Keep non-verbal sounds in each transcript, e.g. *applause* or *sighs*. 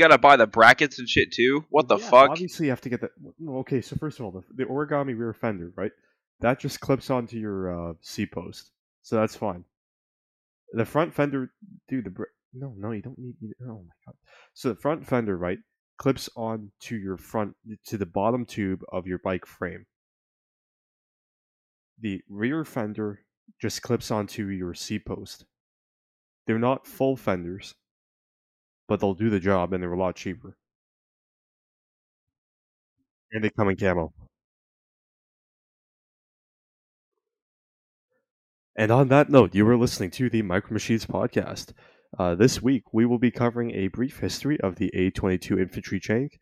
Gotta buy the brackets and shit too. What the Yeah, fuck? Obviously, you have to get that. Okay, so first of all, the, the origami rear fender, right? That just clips onto your uh, seat post, so that's fine. The front fender, dude. The br- no, no, you don't need. you- Oh my god. So the front fender, right, clips on to your front to the bottom tube of your bike frame. The rear fender just clips onto your seat post. They're not full fenders, but they'll do the job and they're a lot cheaper. And they come in camo. And on that note, you were listening to the Micro Machines podcast. Uh, this week, we will be covering a brief history of the A22 infantry tank.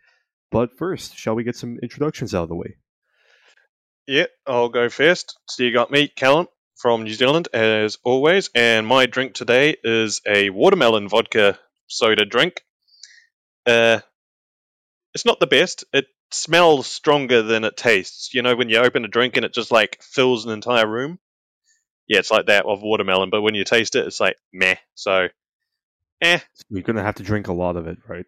But first, shall we get some introductions out of the way? Yeah, I'll go first. So you got me, Callum, from New Zealand, as always, and my drink today is a watermelon vodka soda drink. Uh, it's not the best. It smells stronger than it tastes. You know, when you open a drink and it just like fills an entire room. Yeah, it's like that of watermelon, but when you taste it, it's like meh. So, eh. You're going to have to drink a lot of it, right?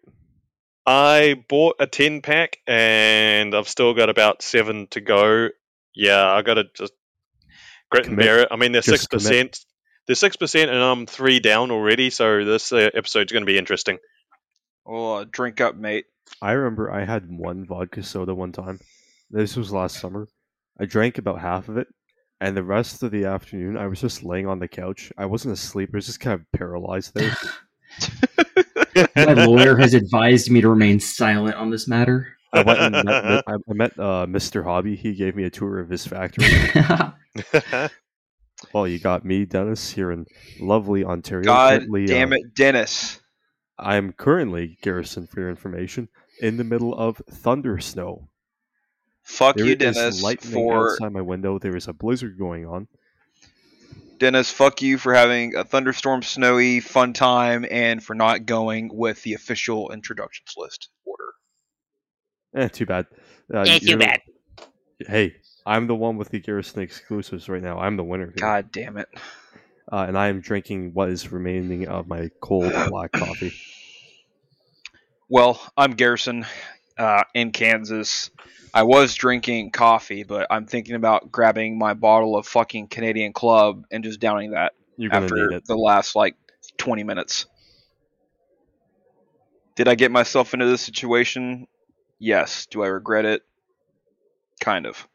I bought a 10 pack and I've still got about seven to go. Yeah, I got to just grit and bear it. I mean, they're Just 6%. They're 6% and I'm three down already, so this uh, episode's going to be interesting. Oh, uh, drink up, mate. I remember I had one vodka soda one time. This was last summer. I drank about half of it, and the rest of the afternoon I was just laying on the couch. I wasn't asleep, I was just kind of paralyzed there. *laughs* *laughs* My lawyer has advised me to remain silent on this matter. I went and met, I I met uh, Mr. Hobby. He gave me a tour of his factory. *laughs* well, you got me, Dennis, here in lovely Ontario. God Currently, damn uh, it, Dennis. I am currently, Garrison, for your information, in the middle of thunder snow. Fuck There you, Dennis, lightning for outside my window. There is a blizzard going on. Dennis. Fuck you for having a thunderstorm, snowy, fun time, and for not going with the official introductions list order. Eh, too bad. Uh, Eh, too bad. Hey, I'm the one with the Garrison exclusives right now. I'm the winner. Here. God damn it. Uh, and I am drinking what is remaining of my cold *laughs* black coffee. Well, I'm Garrison uh, in Kansas. I was drinking coffee, but I'm thinking about grabbing my bottle of fucking Canadian Club and just downing that after the last like 20 minutes. Did I get myself into this situation? Yes. Do I regret it? Kind of.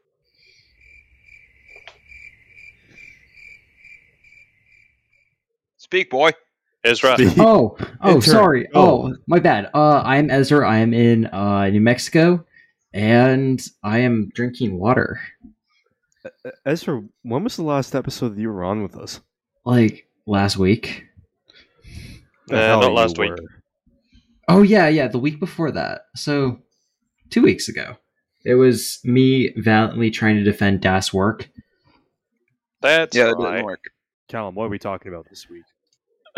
Speak, boy. Ezra. oh, oh, Intern. sorry. Oh. Oh, my bad. Uh, I'm Ezra. I am in uh, New Mexico, and I am drinking water. Ezra, when was the last episode that you were on with us? Like last week. Uh, not last week. were. Oh yeah, yeah, the week before that. So two weeks ago. It was me valiantly trying to defend Das work. That's Yeah, that didn't work. Callum, what are we talking about this week?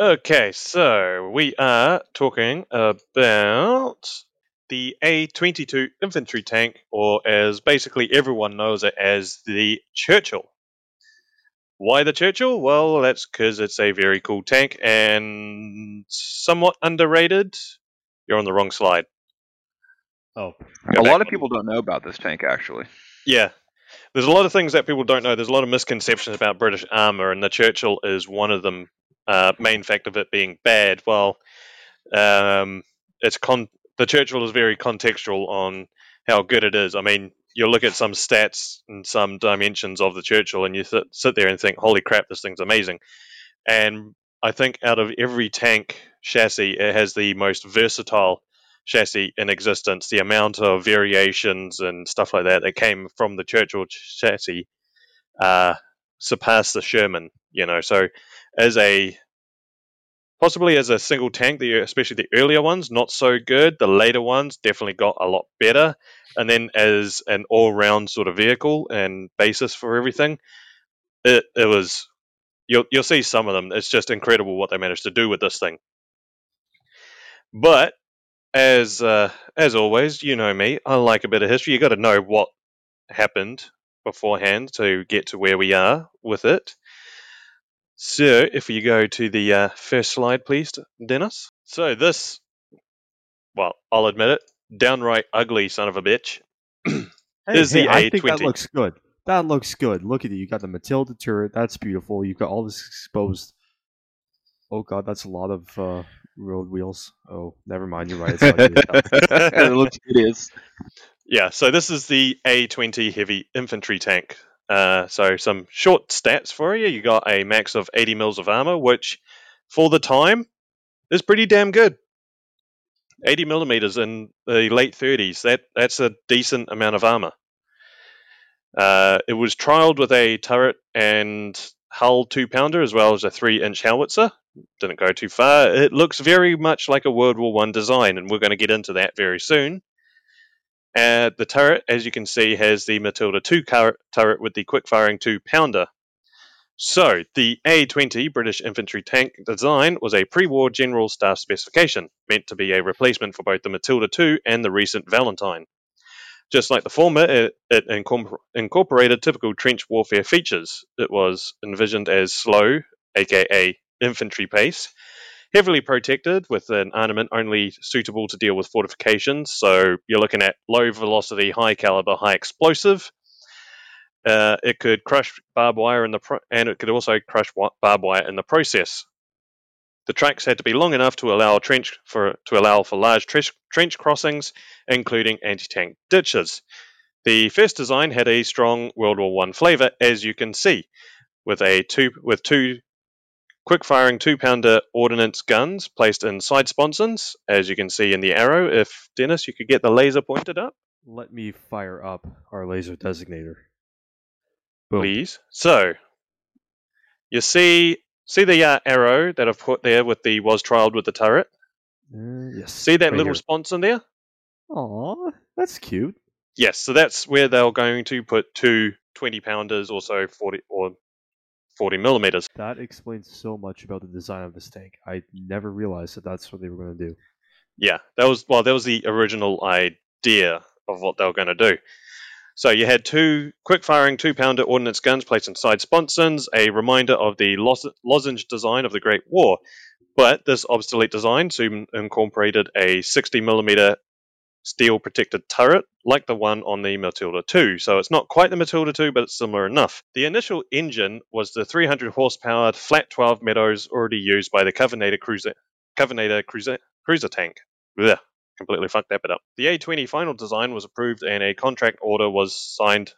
Okay, so we are talking about the A22 infantry tank, or as basically everyone knows it as the Churchill. Why the Churchill? Well, that's because it's a very cool tank and somewhat underrated. You're on the wrong slide. Oh, Go A lot of one. people don't know about this tank, actually. Yeah. There's a lot of things that people don't know. There's a lot of misconceptions about British armour, and the Churchill is one of them. Uh, main fact of it being bad. Well, um, it's con- the Churchill is very contextual on how good it is. I mean, you look at some stats and some dimensions of the Churchill, and you sit, there and think, "Holy crap, this thing's amazing!" And I think out of every tank chassis, it has the most versatile chassis in existence. The amount of variations and stuff like that that came from the Churchill ch- chassis uh, surpassed the Sherman. You know, so as a possibly as a single tank, the especially the earlier ones not so good. The later ones definitely got a lot better. And then as an all-round sort of vehicle and basis for everything, it it was. You'll you'll see some of them. It's just incredible what they managed to do with this thing. But as uh, as always, you know me. I like a bit of history. You got to know what happened beforehand to get to where we are with it. So, if you go to the uh, first slide, please, Dennis. So this well, I'll admit it, downright ugly son of a bitch. Hey, is hey, the I think that looks good. That looks good. Look at it. You got the Matilda turret. That's beautiful. You've got all this exposed. Oh god, that's a lot of uh, road wheels. Oh, never mind. You're right. It's ugly. *laughs* *laughs* it looks hideous. Yeah, so this is the A20 heavy infantry tank. Uh, so some short stats for you. You got a max of 80 mils of armor, which for the time is pretty damn good. 80 millimeters in the late 30s. That that's a decent amount of armor. Uh, it was trialed with a turret and hull two pounder as well as a three inch howitzer. Didn't go too far. It looks very much like a World War One design, and we're going to get into that very soon. Uh, the turret, as you can see, has the Matilda 2 turret with the quick firing 2 pounder. So, the A20 British infantry tank design was a pre war general staff specification, meant to be a replacement for both the Matilda 2 and the recent Valentine. Just like the former, it, it incom- incorporated typical trench warfare features. It was envisioned as slow, aka infantry pace, heavily protected with an armament only suitable to deal with fortifications. So you're looking at low velocity, high caliber, high explosive. Uh, it could crush barbed wire in the pro- and it could also crush barbed wire in the process. The tracks had to be long enough to allow trench for to allow for large trench, trench crossings, including anti-tank ditches. The first design had a strong World War One flavor, as you can see, with a two with two quick-firing two-pounder ordnance guns placed in side sponsons, as you can see in the arrow. If Dennis, you could get the laser pointed up, Let me fire up our laser designator. Boom. please. So you see see the uh, arrow that I've put there with the was trialed with the turret. Uh, yes. See that right little here. sponson there? Aw, that's cute. Yes, so that's where they're going to put two 20 pounders, also 40 or 40 millimeters. That explains so much about the design of this tank. I never realized that that's what they were going to do. Yeah, that was well, that was the original idea of what they were going to do. So you had two quick-firing two-pounder ordnance guns placed inside sponsons, a reminder of the lozenge design of the Great War. But this obsolete design soon incorporated a 60 millimeter steel-protected turret, like the one on the Matilda 2. So it's not quite the Matilda 2, but it's similar enough. The initial engine was the 300 horsepower flat 12 Meadows already used by the Covenator cruiser, Covenator cruiser, cruiser tank. Blech, completely fucked that bit up. The A20 final design was approved and a contract order was signed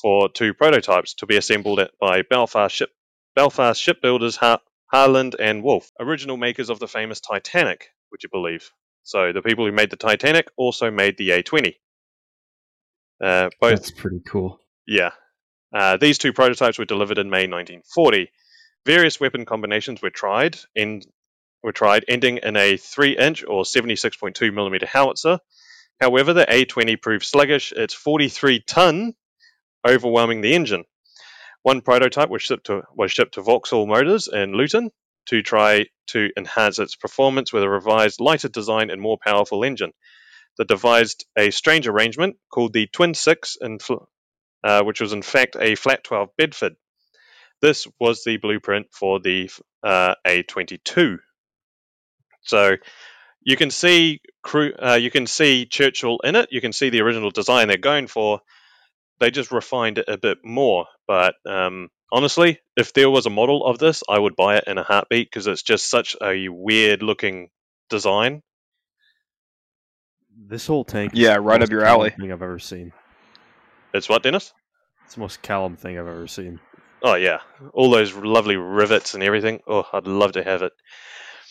for two prototypes to be assembled at, by Belfast ship Belfast shipbuilders Har- Harland and Wolff, original makers of the famous Titanic, would you believe? So the people who made the Titanic also made the A20. Uh, both That's pretty cool. yeah. Uh, these two prototypes were delivered in May 1940. Various weapon combinations were tried, in, were tried, ending in a 3-inch or 76.2 millimeter howitzer. However, the A20 proved sluggish. Its 43-ton, overwhelming the engine. One prototype was shipped to was shipped to Vauxhall Motors in Luton to try to enhance its performance with a revised, lighter design and more powerful engine. They devised a strange arrangement called the Twin Six, fl- uh, which was in fact a flat 12 Bedford. This was the blueprint for the uh, A22. So you can see crew, uh, you can see Churchill in it. You can see the original design they're going for. They just refined it a bit more. But um, honestly, if there was a model of this, I would buy it in a heartbeat because it's just such a weird looking design. This whole tank. is Yeah, the right most up your alley. Thing I've ever seen. It's what, Dennis? It's the most Callum thing I've ever seen. Oh yeah, all those lovely rivets and everything. Oh, I'd love to have it. *laughs*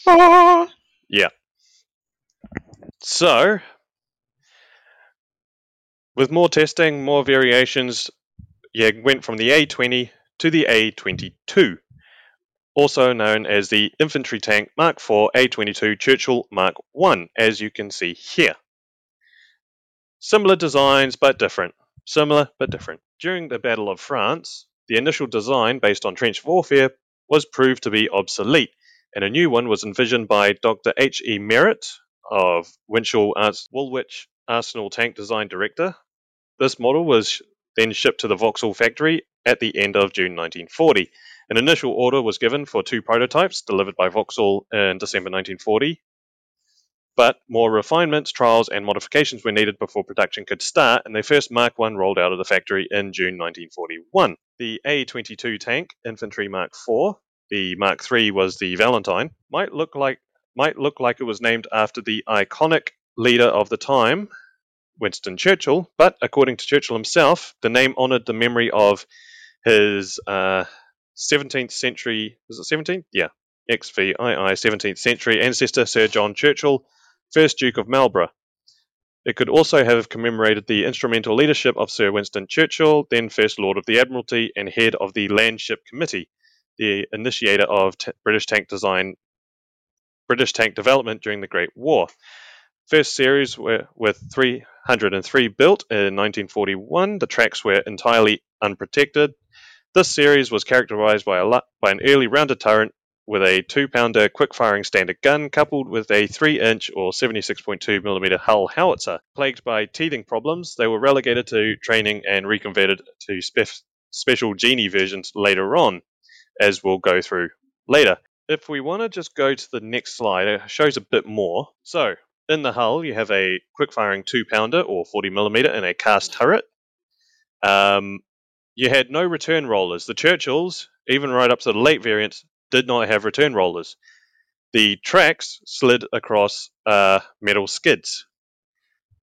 Ah! So, with more testing, more variations, yeah, went from the A20 to the A22, also known as the Infantry Tank Mark IV A22 Churchill Mark I, as you can see here. Similar designs but different. Similar but different. During the Battle of France, the initial design, based on trench warfare, was proved to be obsolete, and a new one was envisioned by Dr. H. E. Merritt of Winchell Ars- Woolwich Arsenal Tank Design Director. This model was then shipped to the Vauxhall factory at the end of June 1940. An initial order was given for two prototypes delivered by Vauxhall in December 1940. but more refinements, trials, and modifications were needed before production could start, and their first Mark I rolled out of the factory in June 1941. The A 22 tank, Infantry Mark IV, the Mark III was the Valentine, might look like might look like it was named after the iconic leader of the time, Winston Churchill, but according to Churchill himself, the name honoured the memory of his uh, 17th century, is it 17th? Yeah, XVII 17th century ancestor Sir John Churchill, 1st Duke of Marlborough. It could also have commemorated the instrumental leadership of Sir Winston Churchill, then First Lord of the Admiralty and head of the Landship Committee, the initiator of t- British tank design, British tank development during the Great War. First series were with 303 built in 1941. The tracks were entirely unprotected. This series was characterized by, a, by an early rounded turret with a two pounder quick firing standard gun coupled with a 3 inch or 76.2mm hull howitzer. Plagued by teething problems, they were relegated to training and reconverted to spe- special Genie versions later on, as we'll go through later. If we want to just go to the next slide, it shows a bit more. So, in the hull, you have a quick firing two pounder or 40mm and a cast turret. Um, you had no return rollers. The Churchills, even right up to the late variants, did not have return rollers. The tracks slid across uh, metal skids.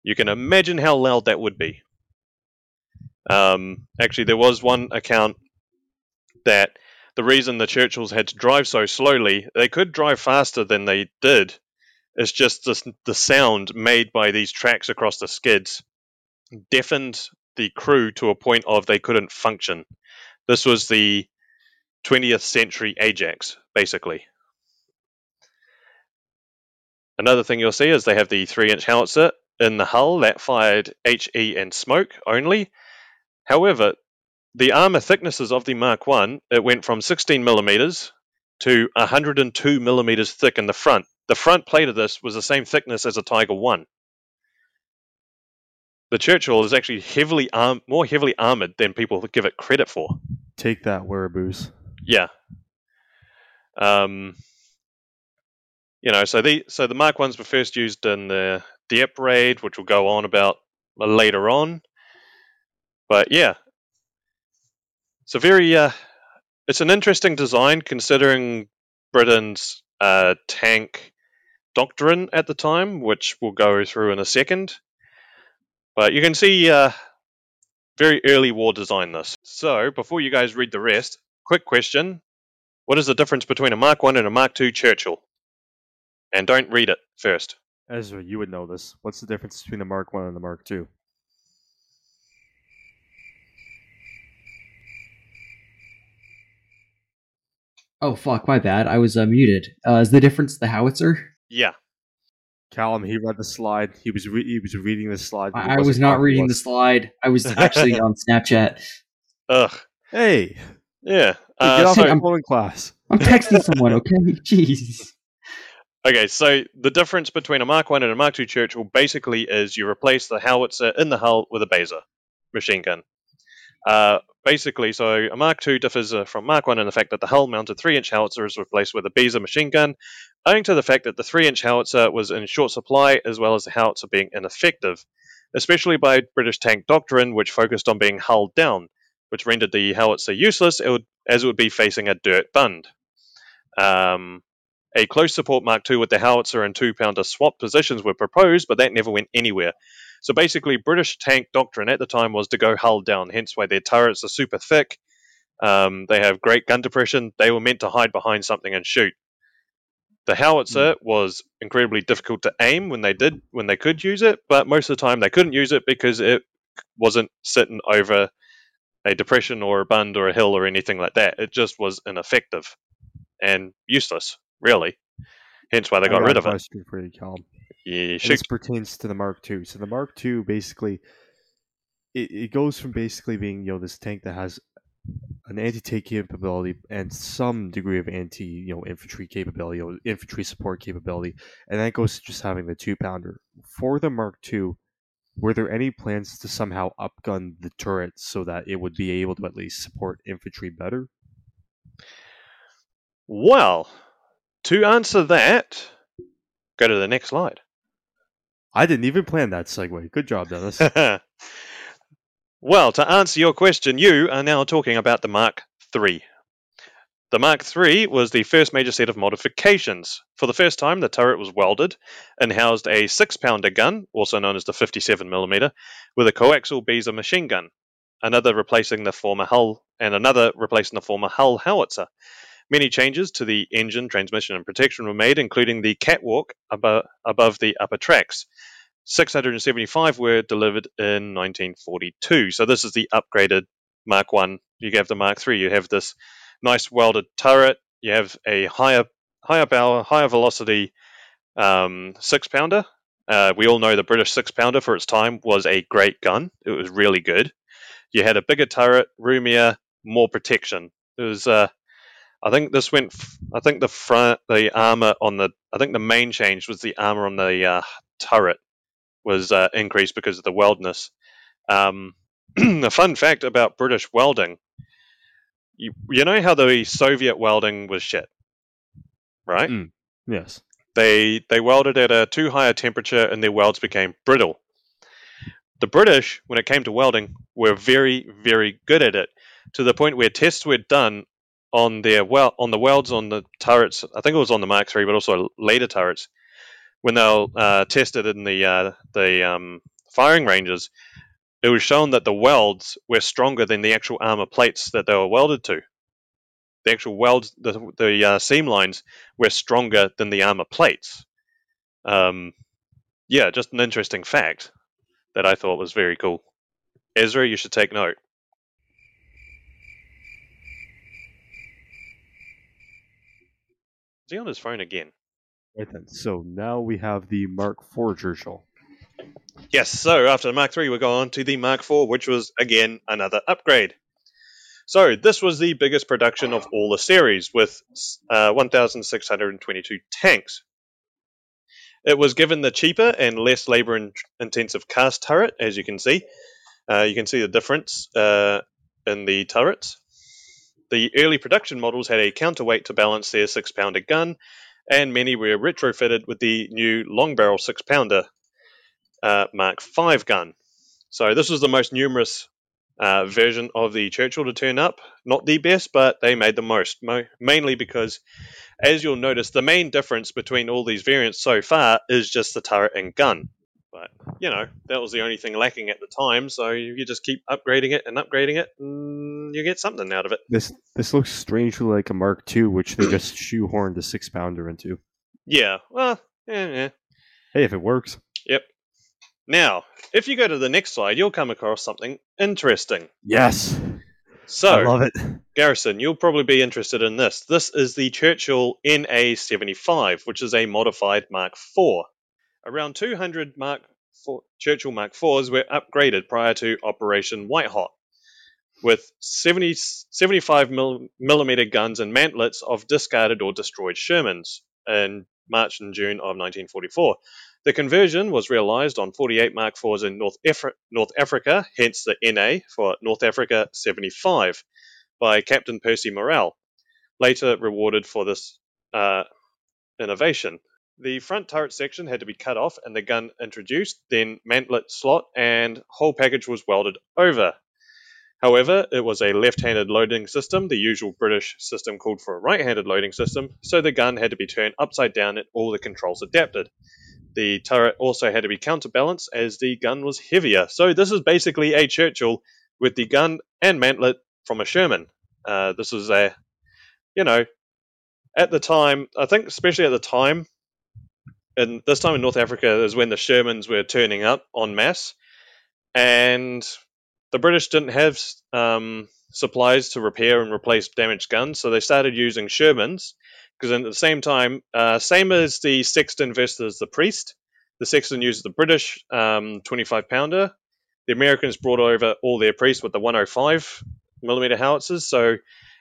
You can imagine how loud that would be. Um, actually, there was one account that the reason the Churchills had to drive so slowly, they could drive faster than they did. It's just the, the sound made by these tracks across the skids deafened the crew to a point of they couldn't function. This was the 20th century Ajax, basically. Another thing you'll see is they have the 3 inch howitzer in the hull that fired HE and smoke only. However, the armor thicknesses of the Mark 1, it went from 16 millimeters to 102 millimeters thick in the front. The front plate of this was the same thickness as a Tiger 1. The Churchill is actually heavily arm- more heavily armored than people give it credit for. Take that, Wehraboo's. Yeah. Um, you know, so the so the Mark ones were first used in the Dieppe raid, which we'll go on about later on. But yeah, it's a very uh, it's an interesting design considering Britain's uh, tank doctrine at the time, which we'll go through in a second. But you can see uh, very early war design this. So before you guys read the rest, quick question: What is the difference between a Mark One and a Mark Two Churchill? And don't read it first. Ezra, you would know this. What's the difference between the Mark One and the Mark Two? Oh fuck, my bad. I was uh, muted. Uh, is the difference the howitzer? Yeah, Callum, he read the slide. He was re- he was reading the slide. I, I was wasn't reading to the slide. I was *laughs* actually on Snapchat. ugh, Hey, yeah. hey, Uh, get off so- my phone in class. I'm texting someone. Okay, *laughs* jeez. Okay, so the difference between a Mark One and a Mark Two Churchill basically is you replace the howitzer in the hull with a Besa machine gun. Uh, basically, so a Mark II differs uh, from Mark One in the fact that the hull-mounted three-inch howitzer is replaced with a Besa machine gun, owing to the fact that the three-inch howitzer was in short supply, as well as the howitzer being ineffective, especially by British tank doctrine, which focused on being hulled down, which rendered the howitzer useless as it would be facing a dirt bund. Um, a close support Mark II with the howitzer and two-pounder swap positions were proposed, but that never went anywhere. So basically, British tank doctrine at the time was to go hull down, hence why their turrets are super thick. Um, they have great gun depression. They were meant to hide behind something and shoot. The howitzer was incredibly difficult to aim when they did when they could use it, but most of the time they couldn't use it because it wasn't sitting over a depression or a bund or a hill or anything like that. It just was ineffective and useless, really. Hence why they got rid of it. you, Callum. Yeah, this pertains to the Mark II. So the Mark II basically it, it goes from basically being you know this tank that has an anti-tank capability and some degree of anti you know infantry capability, you know, infantry support capability, and that goes to just having the two pounder. For the Mark II, were there any plans to somehow upgun the turret so that it would be able to at least support infantry better? Well, to answer that, go to the next slide. I didn't even plan that segue. Good job, Dennis. *laughs* well, to answer your question, you are now talking about the Mark III. The Mark III was the first major set of modifications. For the first time, the turret was welded and housed a six pounder gun, also known as the 57mm, with a coaxial Besa machine gun, another replacing the former hull, and another replacing the former hull howitzer. Many changes to the engine, transmission, and protection were made, including the catwalk above, above the upper tracks. 675 were delivered in 1942. So this is the upgraded Mark One. You have the Mark Three. You have this nice welded turret. You have a higher higher power, higher velocity um, six pounder. Uh, we all know the British six pounder for its time was a great gun. It was really good. You had a bigger turret, roomier, more protection. It was. Uh, I think this went. I think the front, the armor on the. I think the main change was the armor on the uh, turret was uh, increased because of the weldness. Um, *clears throat* a fun fact about British welding you, you know how the Soviet welding was shit, right? Mm. Yes. They they welded at a too high a temperature and their welds became brittle. The British, when it came to welding, were very very good at it to the point where tests were done on their well on the welds on the turrets. I think it was on the Mark III, but also later turrets when they were uh, tested in the uh, the um, firing ranges it was shown that the welds were stronger than the actual armor plates that they were welded to. The actual welds, the, the uh, seam lines were stronger than the armor plates. Um, yeah, just an interesting fact that I thought was very cool. Ezra, you should take note. Is he on his phone again? Right then. So now we have the Mark IV Churchill. Yes, so after the Mark III, we go on to the Mark IV, which was again another upgrade. So this was the biggest production of all the series, with uh, 1,622 tanks. It was given the cheaper and less labor-intensive cast turret, as you can see. Uh, you can see the difference uh, in the turrets. The early production models had a counterweight to balance their six-pounder gun, and many were retrofitted with the new long-barrel six-pounder uh, Mark V gun. So this was the most numerous uh, version of the Churchill to turn up. Not the best, but they made the most, mo- mainly because, as you'll notice, the main difference between all these variants so far is just the turret and gun. But, you know, that was the only thing lacking at the time, so you, you just keep upgrading it and upgrading it, and you get something out of it. This this looks strangely like a Mark II, which they just *clears throat* shoehorned a six pounder into. Yeah, well, yeah, yeah. Hey, if it works. Yep. Now, if you go to the next slide, you'll come across something interesting. Yes. So, I love it. Garrison, you'll probably be interested in this. This is the Churchill NA75, which is a modified Mark IV. Around 200 Mark IV, Churchill Mark IVs were upgraded prior to Operation White Whitehot, with 70, 75 millimeter guns and mantlets of discarded or destroyed Shermans in March and June of 1944. The conversion was realized on 48 Mark IVs in North, Afri- North Africa, hence the NA for North Africa 75, by Captain Percy Morrell, later rewarded for this uh, innovation. The front turret section had to be cut off and the gun introduced, then mantlet slot and whole package was welded over. However, it was a left handed loading system. The usual British system called for a right handed loading system, so the gun had to be turned upside down and all the controls adapted. The turret also had to be counterbalanced as the gun was heavier. So this is basically a Churchill with the gun and mantlet from a Sherman. Uh, this was a, you know, at the time, I think especially at the time, and this time in North Africa is when the Shermans were turning up en masse, and the British didn't have um, supplies to repair and replace damaged guns, so they started using Shermans because at the same time, uh, same as the Sexton versus the Priest, the Sexton used the British um, 25 pounder. The Americans brought over all their priests with the 105 millimeter howitzers, so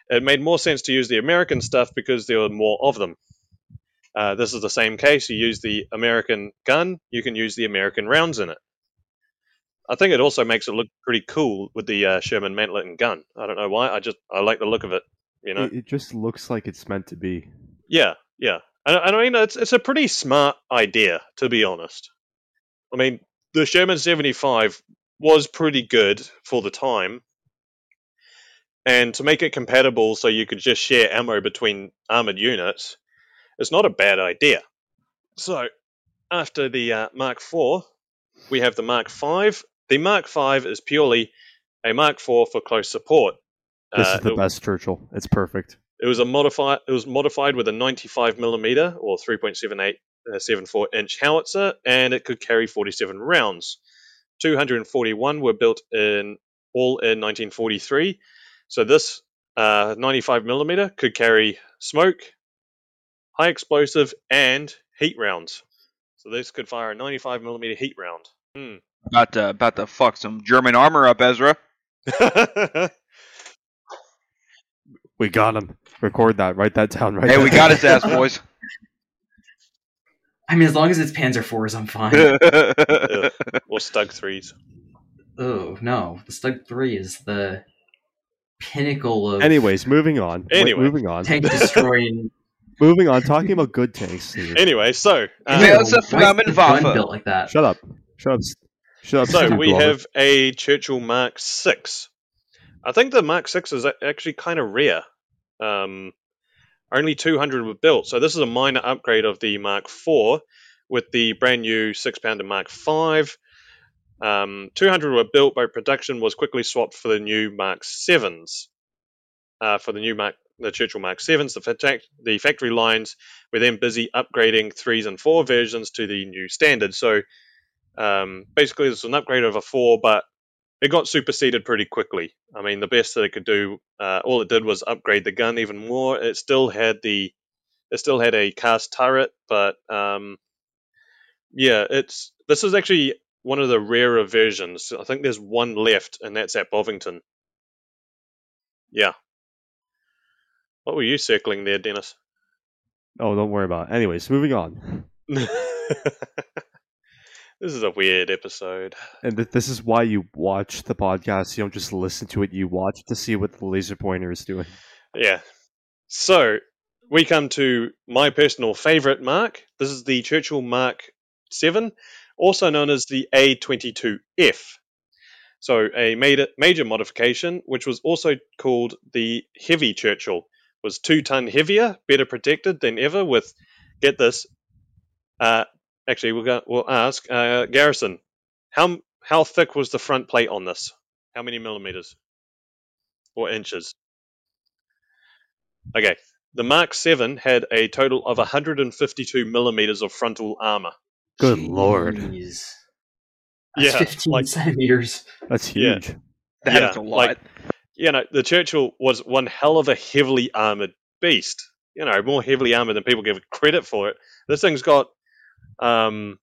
it made more sense to use the American stuff because there were more of them. Uh, this is the same case. You use the American gun, you can use the American rounds in it. I think it also makes it look pretty cool with the uh, Sherman mantlet and gun. I don't know why. I just I like the look of it. You know, It, it just looks like it's meant to be. yeah, yeah. And, and I mean, it's it's a pretty smart idea to be honest. I mean, the Sherman 75 was pretty good for the time. And to make it compatible so you could just share ammo between armored units, it's not a bad idea. So, after the uh, Mark IV, we have the Mark V. The Mark V is purely a Mark IV for close support. This Uh, is the it- best Churchill. It's perfect. it was a modified. It was modified with a 95 millimeter or 3.78 uh, 74 inch howitzer, and it could carry 47 rounds. 241 were built in all in 1943. So this uh, 95 millimeter could carry smoke, high explosive, and heat rounds. So this could fire a 95 millimeter heat round. Hmm. About to about to fuck some German armor up, Ezra. *laughs* We got him. Record that. Write that down. Right. Hey, we got his ass, *laughs* boys. I mean, as long as it's Panzer fours, I'm fine. *laughs* or Stug threes. oh no, the Stug three is the pinnacle of Anyways, moving on. Wait, Anyway. moving on. tank destroying. Moving on. Talking about good tanks. here. Anyway, so uh, Yeah, it's a Why is the Flammenwaffe. gun built like that. Shut up. Shut up. Shut up. So Steve we Glover. have a Churchill Mark Six. I think the Mark Six is actually kind of rare. Um, only 200 were built, so this is a minor upgrade of the Mark IV with the brand new six-pounder Mark V. Um, 200 were built, but production was quickly swapped for the new Mark Sevens. Uh, for the new Mark, the Churchill Mark Sevens, the, fact- the factory lines were then busy upgrading threes and four versions to the new standard. So um, basically, it's an upgrade of a four, but it got superseded pretty quickly. I mean, the best that it could do, uh, all it did was upgrade the gun even more. It still had the, it still had a cast turret, but um, yeah, it's this is actually one of the rarer versions. I think there's one left, and that's at Bovington. Yeah. What were you circling there, Dennis? Oh, don't worry about it. Anyways, moving on. *laughs* this is a weird episode. And th- this is why you watch the podcast. You don't just listen to it. You watch to see what the laser pointer is doing. Yeah. So we come to my personal favorite mark. This is the Churchill Mark 7, also known as the A22F. So a made- major modification, which was also called the Heavy Churchill, was two ton heavier, better protected than ever. With get this, uh, actually we'll go, we'll ask uh, Garrison, how how thick was the front plate on this? How many millimeters or inches? Okay, the Mark 7 had a total of 152 millimeters of frontal armor. Good lord. That's Yeah, 15 like- centimeters. That's Yeah. huge. That Yeah, a lot. like- You know, the Churchill was one hell of a heavily armored beast. You know, more heavily armored than people give it credit for it. This thing's got um,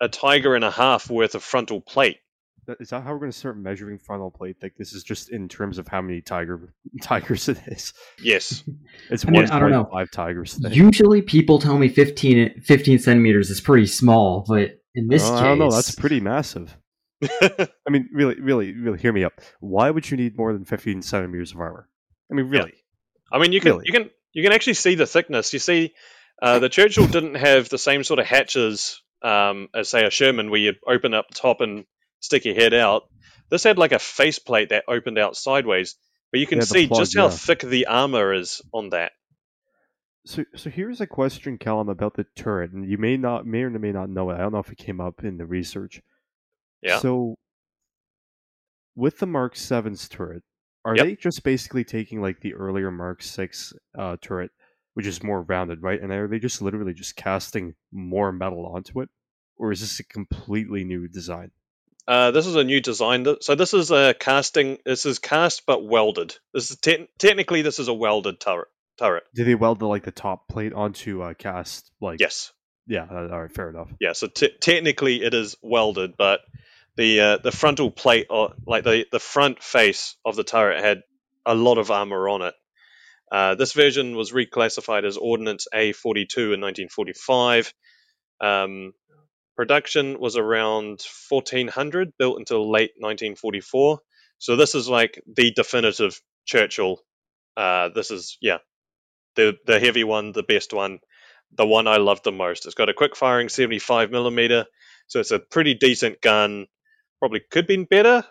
a tiger and a half worth of frontal plate. Is that how we're going to start measuring frontal plate? Like this is just in terms of how many tiger *laughs* tigers it is. Yes. *laughs* It's I mean, one I don't know. point five tigers. Thick. Usually people tell me 15, 15 centimeters is pretty small, but in this Oh, case, I don't know. That's pretty massive. *laughs* I mean, really, really, really, hear me up. Why would you need more than 15 centimeters of armor? I mean, really. I mean, you can Really? you can you can actually see the thickness. You see, uh, the Churchill didn't have the same sort of hatches um, as say a Sherman, where you open up top and stick your head out. This had like a faceplate that opened out sideways, but you can Yeah, see plug, just how yeah. thick the armor is on that. So, so here's a question, Callum, about the turret, and you may not, may or may not know it. I don't know if it came up in the research. Yeah. So, with the Mark 7's turret, are Yep. they just basically taking like the earlier Mark 6 uh, turret, which is more rounded, right? And are they just literally just casting more metal onto it, or is this a completely new design? Uh, this is a new design. So this is a casting. This is cast but welded. This is te- technically this is a welded turret. Turret. Did they weld the, like the top plate onto uh, cast? Like Yes. yeah. Uh, all right, fair enough. Yeah, so te- technically it is welded, but the uh, the frontal plate, or like the the front face of the turret, had a lot of armor on it. Uh, this version was reclassified as Ordnance A42 in 1945. Um, production was around 1400, built until late 1944. So this is like the definitive Churchill. Uh, this is yeah, the the heavy one, the best one the one I love the most. It's got a quick firing 75 millimeter, So it's a pretty decent gun. Probably could been better.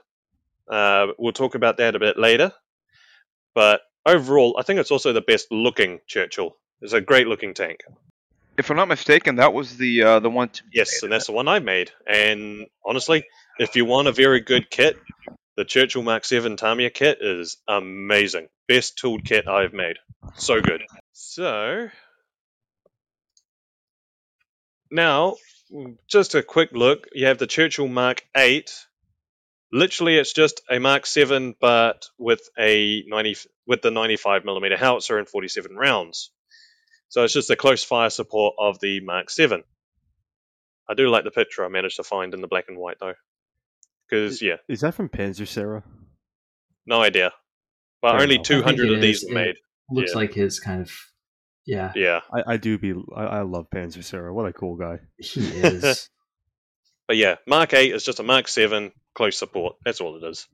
Uh, we'll talk about that a bit later. But overall, I think it's also the best looking Churchill. It's a great looking tank. If I'm not mistaken, that was the uh, the one. To Yes, and that's the one I made. And honestly, if you want a very good kit, the Churchill Mark 7 Tamiya kit is amazing. Best tooled kit I've made. So good. So, now, Mm, just a quick look. You have the Churchill Mark 8. Literally, it's just a Mark 7, but with a 90 with the 95 millimeter howitzer and 47 rounds. So it's just a close fire support of the Mark 7. I do like the picture I managed to find in the black and white though, because yeah, Is that from Panzer Sarah? no idea. But Fair only enough. 200 of these is. are It- made. Looks Yeah. like his kind of yeah. Yeah, I, I do be I, I love Panzer Sarah. What a cool guy. He is. *laughs* but yeah, Mark 8 is just a Mark 7 close support. That's all it is.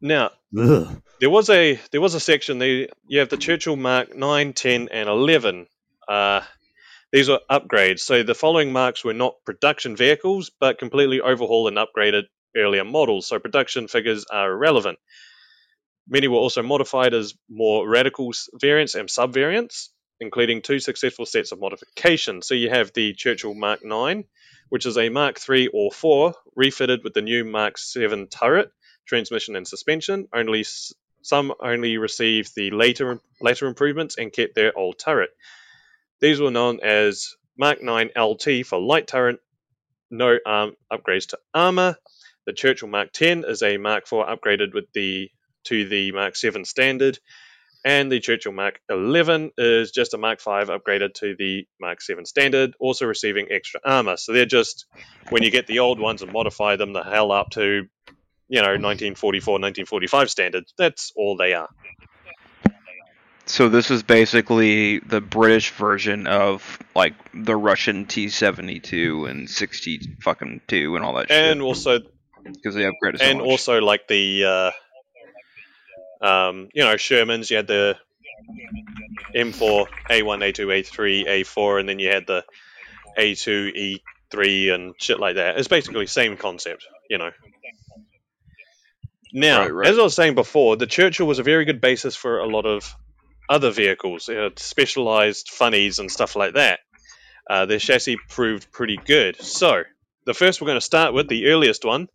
Now, Ugh. there was a there was a section there. You have the Churchill Mark 9, 10, and 11. Uh, these were upgrades. So the following marks were not production vehicles, but completely overhauled and upgraded earlier models. So production figures are irrelevant. Many were also modified as more radical variants and subvariants, including two successful sets of modifications. So you have the Churchill Mark 9, which is a Mark 3 or 4 refitted with the new Mark 7 turret, transmission, and suspension. Only some only received the later later improvements and kept their old turret. These were known as Mark 9 LT for light turret, no arm upgrades to armor. The Churchill Mark 10 is a Mark 4 upgraded with the to the Mark 7 standard, and the Churchill Mark 11 is just a Mark 5 upgraded to the Mark 7 standard, also receiving extra armor. So they're just when you get the old ones and modify them the hell up to you know 1944 1945 standards that's all they are So this is basically the British version of like the Russian T-72 and 60 fucking two and all that and shit And also because they upgraded so and much. also like the uh, um, you know Shermans. You had the M4, A1, A2, A3, A4, and then you had the A2, E3, and shit like that. It's basically same concept, you know. Now, Right, right. as I was saying before, the Churchill was a very good basis for a lot of other vehicles, uh, specialized funnies and stuff like that. Uh, their chassis proved pretty good. So, the first we're going to start with, the earliest one,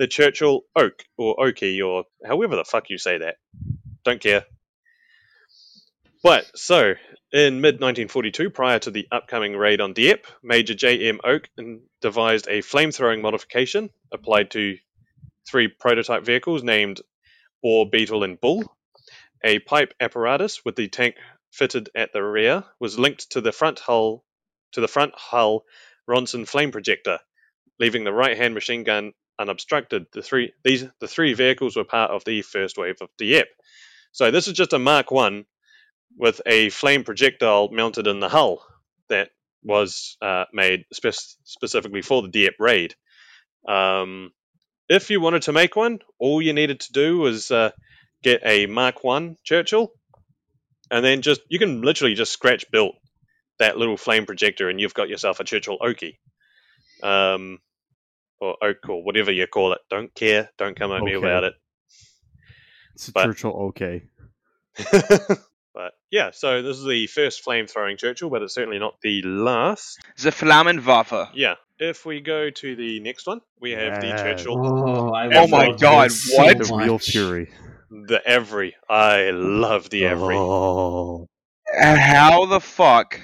the Churchill Oke, or Oakie, or however the fuck you say that. Don't care. But, so, in mid 1942, prior to the upcoming raid on Dieppe, Major J.M. Oke devised a flamethrowing modification applied to three prototype vehicles named Boar, Beetle, and Bull. A pipe apparatus with the tank fitted at the rear was linked to the front hull to the front hull Ronson flame projector, leaving the right-hand machine gun unobstructed. The three these the three vehicles were part of the first wave of Dieppe. So this is just a Mark One with a flame projectile mounted in the hull that was uh, made spec- specifically for the Dieppe raid. Um, if you wanted to make one, all you needed to do was uh, get a Mark One Churchill, and then just you can literally just scratch built that little flame projector, and you've got yourself a Churchill Oakie, um, or Oak or whatever you call it. Don't care. Don't come at me Okay. about It's a But- Churchill okay. *laughs* but yeah, so this is the first flame throwing Churchill, but it's certainly not the last. the Flammenwaffe. Yeah. If we go to the next one, we have the Yeah. Churchill, Oh, Oh my God, this what? so The real much. fury. the Every. I love the Every. Oh. How the fuck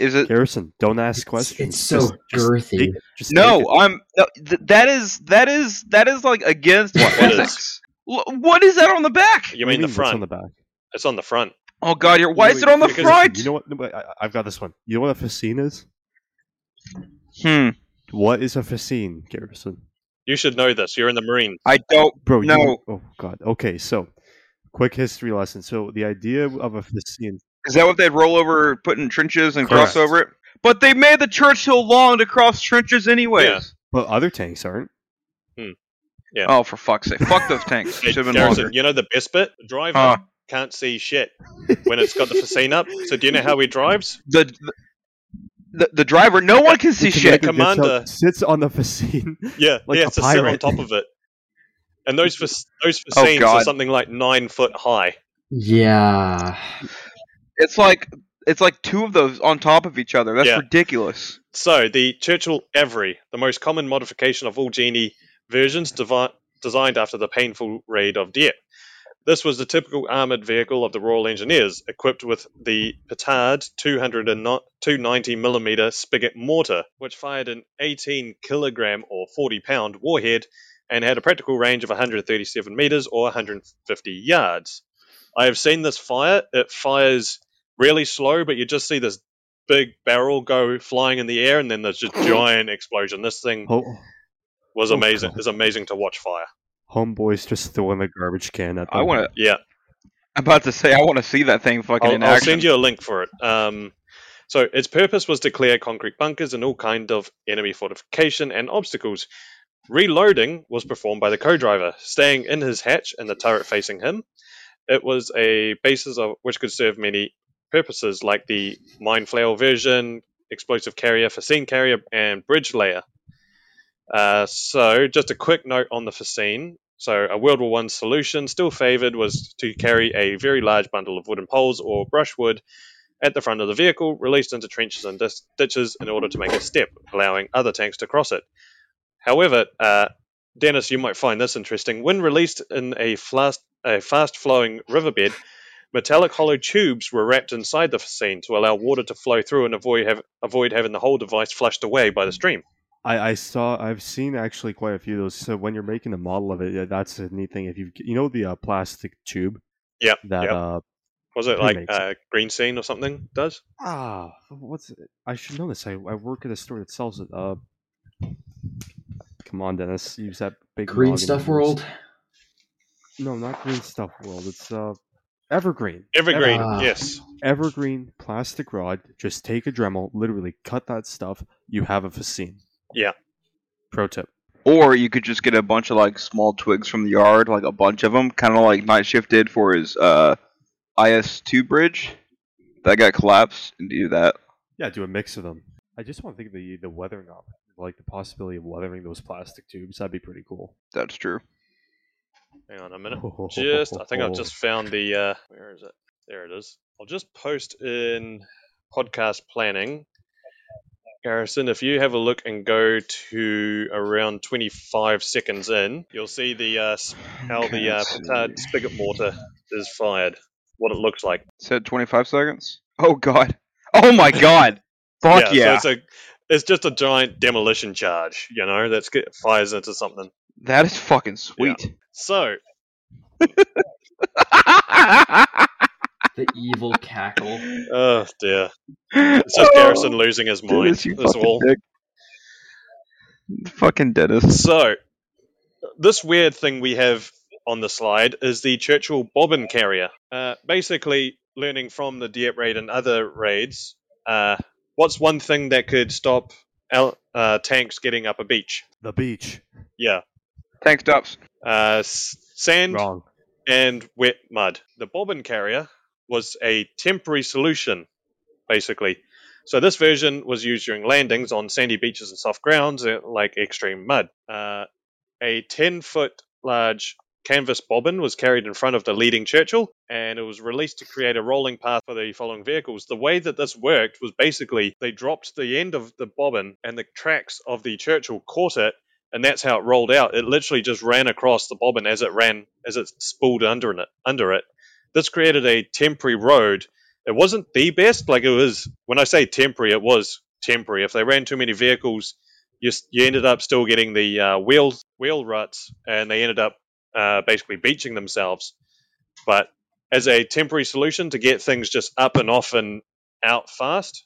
is it? Garrison, don't ask questions. it's so Just- just girthy. take it. Just No, it. I'm no, th- that is that is that is like against What- what is? physics. L- what is that on the back? You What do mean the what's front? on the back? It's on the front. Oh god, you're, why You is it on the front? You know what? No, I, I've got this one. You know what a fascine is? Hmm. What is a fascine, Garrison? You should know this. You're in the Marine. I don't. Bro, No. know- oh god. Okay, so quick history lesson. So the idea of a fascine. Is that what they'd roll over, put in trenches, and Correct. cross over it? But they made the Churchill long to cross trenches anyways. Yeah. But other tanks aren't. Hmm. Yeah. Oh, for fuck's sake! Fuck those tanks. Hey, Should have been Garrison, longer. you know the best bit? The driver Huh. can't see shit when it's got the fascine up. So do you know how he drives? The, the the, the driver, no one can see shit. commander Commander- sits on the fascine. Yeah, *laughs* Like he a has to sit on pirate. top of it. And those fac- those Oh, fascines are something like nine foot high. Yeah. It's like it's like two of those on top of each other. That's Yeah. ridiculous. So the Churchill AVRE, the most common modification of all Genie versions, devi- designed after the painful raid of Dieppe. This was the typical armoured vehicle of the Royal Engineers, equipped with the Petard 290mm spigot mortar, which fired an 18 kilogram or 40 pound warhead and had a practical range of 137 metres or 150 yards. I have seen this fire. It fires really slow, but you just see this big barrel go flying in the air, and then there's just giant explosion. This thing Ho- was Oh, amazing. God. It's amazing to watch fire. homeboys just throwing a garbage can at them. I want to. Yeah, *laughs* I'm about to say I want to see that thing fucking I'll, in I'll send you a link for it. Um, so its purpose was to clear concrete bunkers and all kind of enemy fortification and obstacles. Reloading was performed by the co-driver, staying in his hatch and the turret facing him. It was a basis of which could serve many purposes, like the mine flail version, explosive carrier, fascine carrier, and bridge layer. Uh, so, just a quick note on the fascine. So, a World War One solution still favoured was to carry a very large bundle of wooden poles or brushwood at the front of the vehicle, released into trenches and dis- ditches in order to make a step, allowing other tanks to cross it. However, uh, Dennis, you might find this interesting. When released in a, fast, a fast-flowing riverbed, metallic hollow tubes were wrapped inside the fascine to allow water to flow through and avoid, have, avoid having the whole device flushed away by the stream. I, I saw I've seen actually quite a few of those. So when you're making a model of it, yeah, that's a neat thing. If you you know the uh, plastic tube, yeah, that yep. uh Was it like makes uh, Green Scene or something does? ah what's it? I should know this. I, I work at a store that sells it. Uh, come on, Dennis, use that big Green Stuff. World. No, not Green Stuff World. It's uh Evergreen. Evergreen, Ah. yes. Evergreen plastic rod. Just take a Dremel, literally cut that stuff. You have a fascine. Yeah. Pro tip. Or you could just get a bunch of like small twigs from the yard, like a bunch of them, kind of like Night Shift did for his uh, IS-2 bridge. That got collapsed, and do that. Yeah, do a mix of them. I just want to think of the the weathering op, like the possibility of weathering those plastic tubes. That'd be pretty cool. That's true. Hang on a minute. Just, I think I've just *laughs* found the. Uh, where is it? There it is. I'll just post in podcast planning. Garrison, if you have a look and go to around 25 seconds in, you'll see the uh, how the uh, petard spigot mortar is fired. What it looks like. Said 25 seconds. Oh god. Oh my god. Fuck yeah. So it's a, it's just a giant demolition charge. You know, that's fires into something. That is fucking sweet. So *laughs* The evil cackle. oh dear, it's just *laughs* Garrison losing his mind. Dennis, you That's fucking all. dick. Fucking Dennis. So, this weird thing we have on the slide is the Churchill bobbin carrier. Uh, basically, learning from the Dieppe raid and other raids, uh, what's one thing that could stop al- uh, tanks getting up a beach? The beach. Yeah, Tank stops. uh, sand Wrong. and wet mud. The bobbin carrier was a temporary solution, basically. So this version was used during landings on sandy beaches and soft grounds, uh, like extreme mud. Uh, a 10-foot large canvas bobbin was carried in front of the leading Churchill, and it was released to create a rolling path for the following vehicles. The way that this worked was basically they dropped the end of the bobbin, and the tracks of the Churchill caught it, and that's how it rolled out. It literally just ran across the bobbin as it ran, as it spooled under it. Under it, this created a temporary road. It wasn't the best, like it was. When I say temporary, it was temporary. If they ran too many vehicles, you, you ended up still getting the uh, wheel wheel ruts, and they ended up uh, basically beaching themselves. But as a temporary solution to get things just up and off and out fast,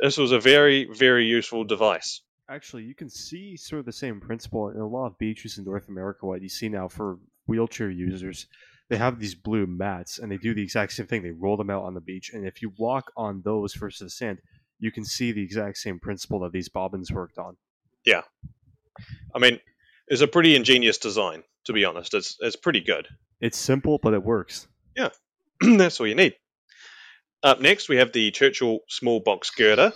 this was a very very useful device. Actually, you can see sort of the same principle in a lot of beaches in North America. What you see now for wheelchair users, they have these blue mats, and they do the exact same thing. They roll them out on the beach, and if you walk on those versus the sand, you can see the exact same principle that these bobbins worked on. Yeah, I mean, it's a pretty ingenious design. To be honest, it's it's pretty good. It's simple, but it works. Yeah, *clears throat* that's all you need. Up next, we have the Churchill small box girder.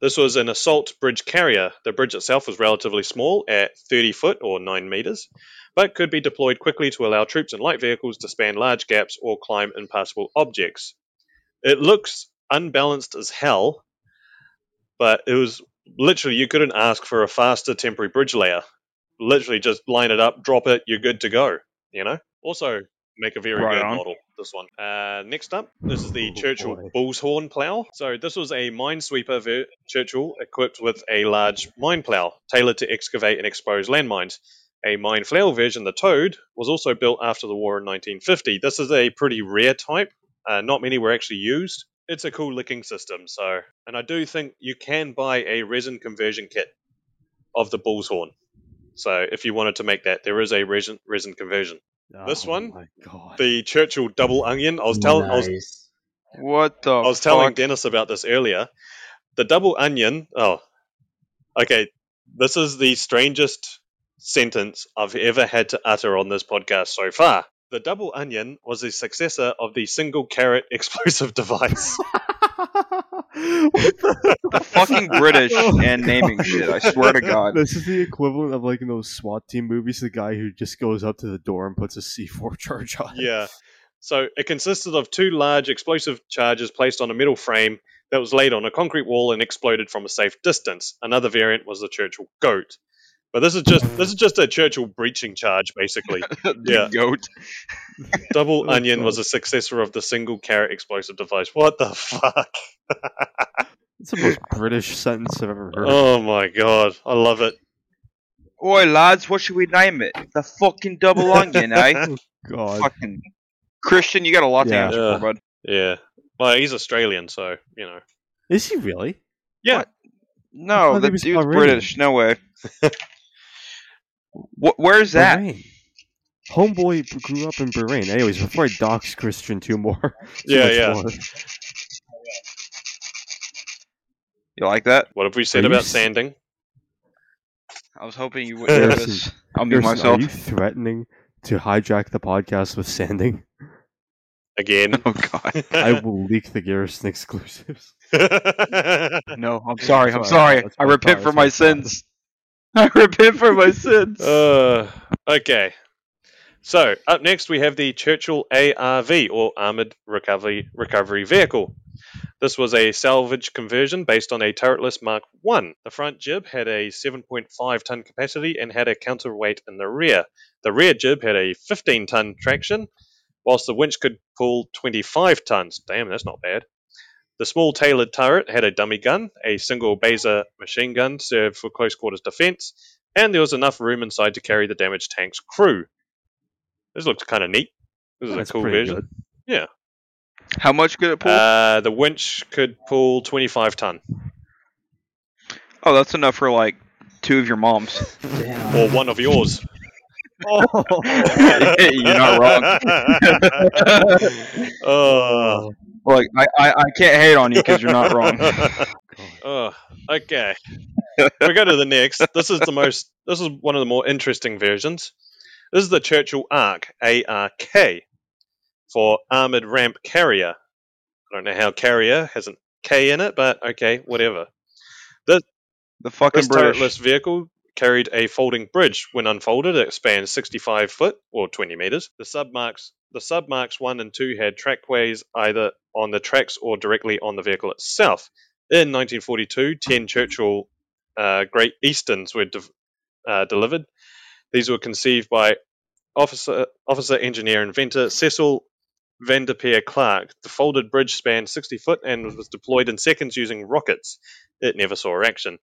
This was an assault bridge carrier. The bridge itself was relatively small at 30 foot or 9 meters, but could be deployed quickly to allow troops and light vehicles to span large gaps or climb impassable objects. It looks unbalanced as hell, but it was literally you couldn't ask for a faster temporary bridge layer. Literally just line it up, drop it, you're good to go. You know. Also, make a very Right good on. model. This one. Uh, next up, this is the Churchill. Bull's Horn plow. So this was a minesweeper ver- Churchill equipped with a large mine plow tailored to excavate and expose landmines. A mine flail version, the Toad, was also built after the war in 1950. This is a pretty rare type. Uh, not many were actually used. It's a cool licking system. So, and I do think you can buy a resin conversion kit of the Bull's Horn. So if you wanted to make that, there is a resin, resin conversion. This Oh one? My God. The Churchill double onion. I was telling, I was What the? I was telling? Dennis about this earlier. The double onion. Oh, okay. This is the strangest sentence I've ever had to utter on this podcast so far. The double onion was the successor of the single carrot *laughs* explosive device. *laughs* The *laughs* fucking British Oh, and naming shit. I swear to God. This is the equivalent of like in those SWAT team movies, the guy who just goes up to the door and puts a C4 *laughs* charge on. yeah. So it consisted of two large explosive charges placed on a metal frame that was laid on a concrete wall and exploded from a safe distance. Another variant was the Churchill Goat. But this is just this is just a Churchill breaching charge, basically. *laughs* The Yeah. goat. *laughs* Double Oh, Onion was a successor of the single carrot explosive device. What the fuck? *laughs* It's the most British sentence I've ever heard. Oh my god, I love it. Oi, lads, what should we name it? The fucking double onion, eh? God. fucking Christian, you got a lot to Yeah. answer Yeah. for, bud. Yeah. Well, he's Australian, so you know. Is he really? Yeah. What? No, thought the he was dude's Bahraini. British. No way. Wh- where's that? Bahrain. Homeboy grew up in Bahrain. Anyways, before I dox Christian two more. *laughs* too Yeah, yeah. more. You like that? What have we said Are about s- sanding? I was hoping you wouldn't hear Harrison, this. I'll mute Harrison, myself. Are you threatening to hijack the podcast with sanding? *laughs* Again. Oh god. *laughs* I will leak the Garrison exclusives. No, I'm sorry. I'm Sorry, sorry. I repent for my my fault. sins. *laughs* I repent for my sins. uh, okay. So up next we have the Churchill ARV or Armored Recovery Recovery Vehicle. This was a salvage conversion based on a turretless Mark I. The front jib had a 7.5 ton capacity and had a counterweight in the rear. The rear jib had a 15 ton traction, whilst the winch could pull 25 tons. Damn, that's not bad. The small tailored turret had a dummy gun, a single Besa machine gun served for close quarters defense, and there was enough room inside to carry the damaged tank's crew. This looks kind of neat. This is That's a cool pretty version. good. How much could it pull? Uh, the winch could pull 25 ton, oh, that's enough for like two of your moms. Damn. or one of yours. Oh. *laughs* You're not wrong. *laughs* oh. *laughs* Like I, I, I can't hate on you because you're not wrong. oh, okay. we go to the next. This is the most. This is one of the more interesting versions. This is the Churchill Ark ARK for armored ramp carrier. I don't know how carrier has an K in it, but okay, whatever. The fucking This British. turretless vehicle carried a folding bridge. When unfolded, it spanned 65 foot or 20 meters. The submarks, the submarks one and two had trackways either on the tracks or directly on the vehicle itself. In 1942, 10 Churchill uh, Great Easterns were de- uh, delivered. These were conceived by officer, officer engineer inventor Cecil Vandepeer Clarke. The folded bridge spanned 60 foot and was deployed in seconds using rockets. It never saw action.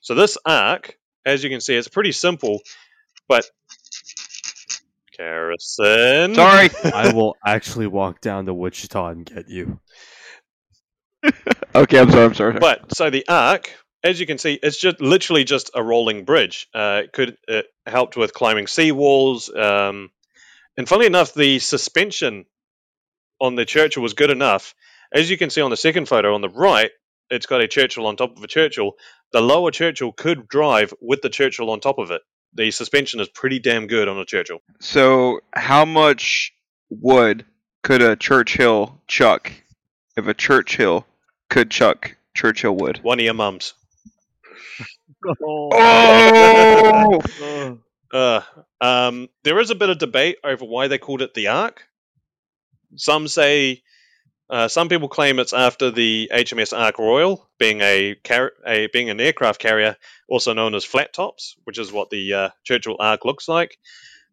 So this arc, as you can see, it's pretty simple, but Garrison. Sorry. *laughs* I will actually walk down to Wichita and get you. *laughs* Okay, I'm sorry. I'm sorry. But so the arc, as you can see, it's just literally just a rolling bridge. Uh, it could it helped with climbing seawalls, um, and funnily enough, the suspension on the Churchill was good enough. As you can see on the second photo on the right, it's got a Churchill on top of a Churchill. The lower Churchill could drive with the Churchill on top of it. The suspension is pretty damn good on a Churchill. So, how much wood could a Churchill chuck if a Churchill could chuck Churchill would. One of your mums. *laughs* Oh! Oh. *laughs* Uh, um, there is a bit of debate over why they called it the Ark. Some say, uh, some people claim it's after the HMS Ark Royal, being a, car- a being an aircraft carrier, also known as flat tops, which is what the uh, Churchill Ark looks like.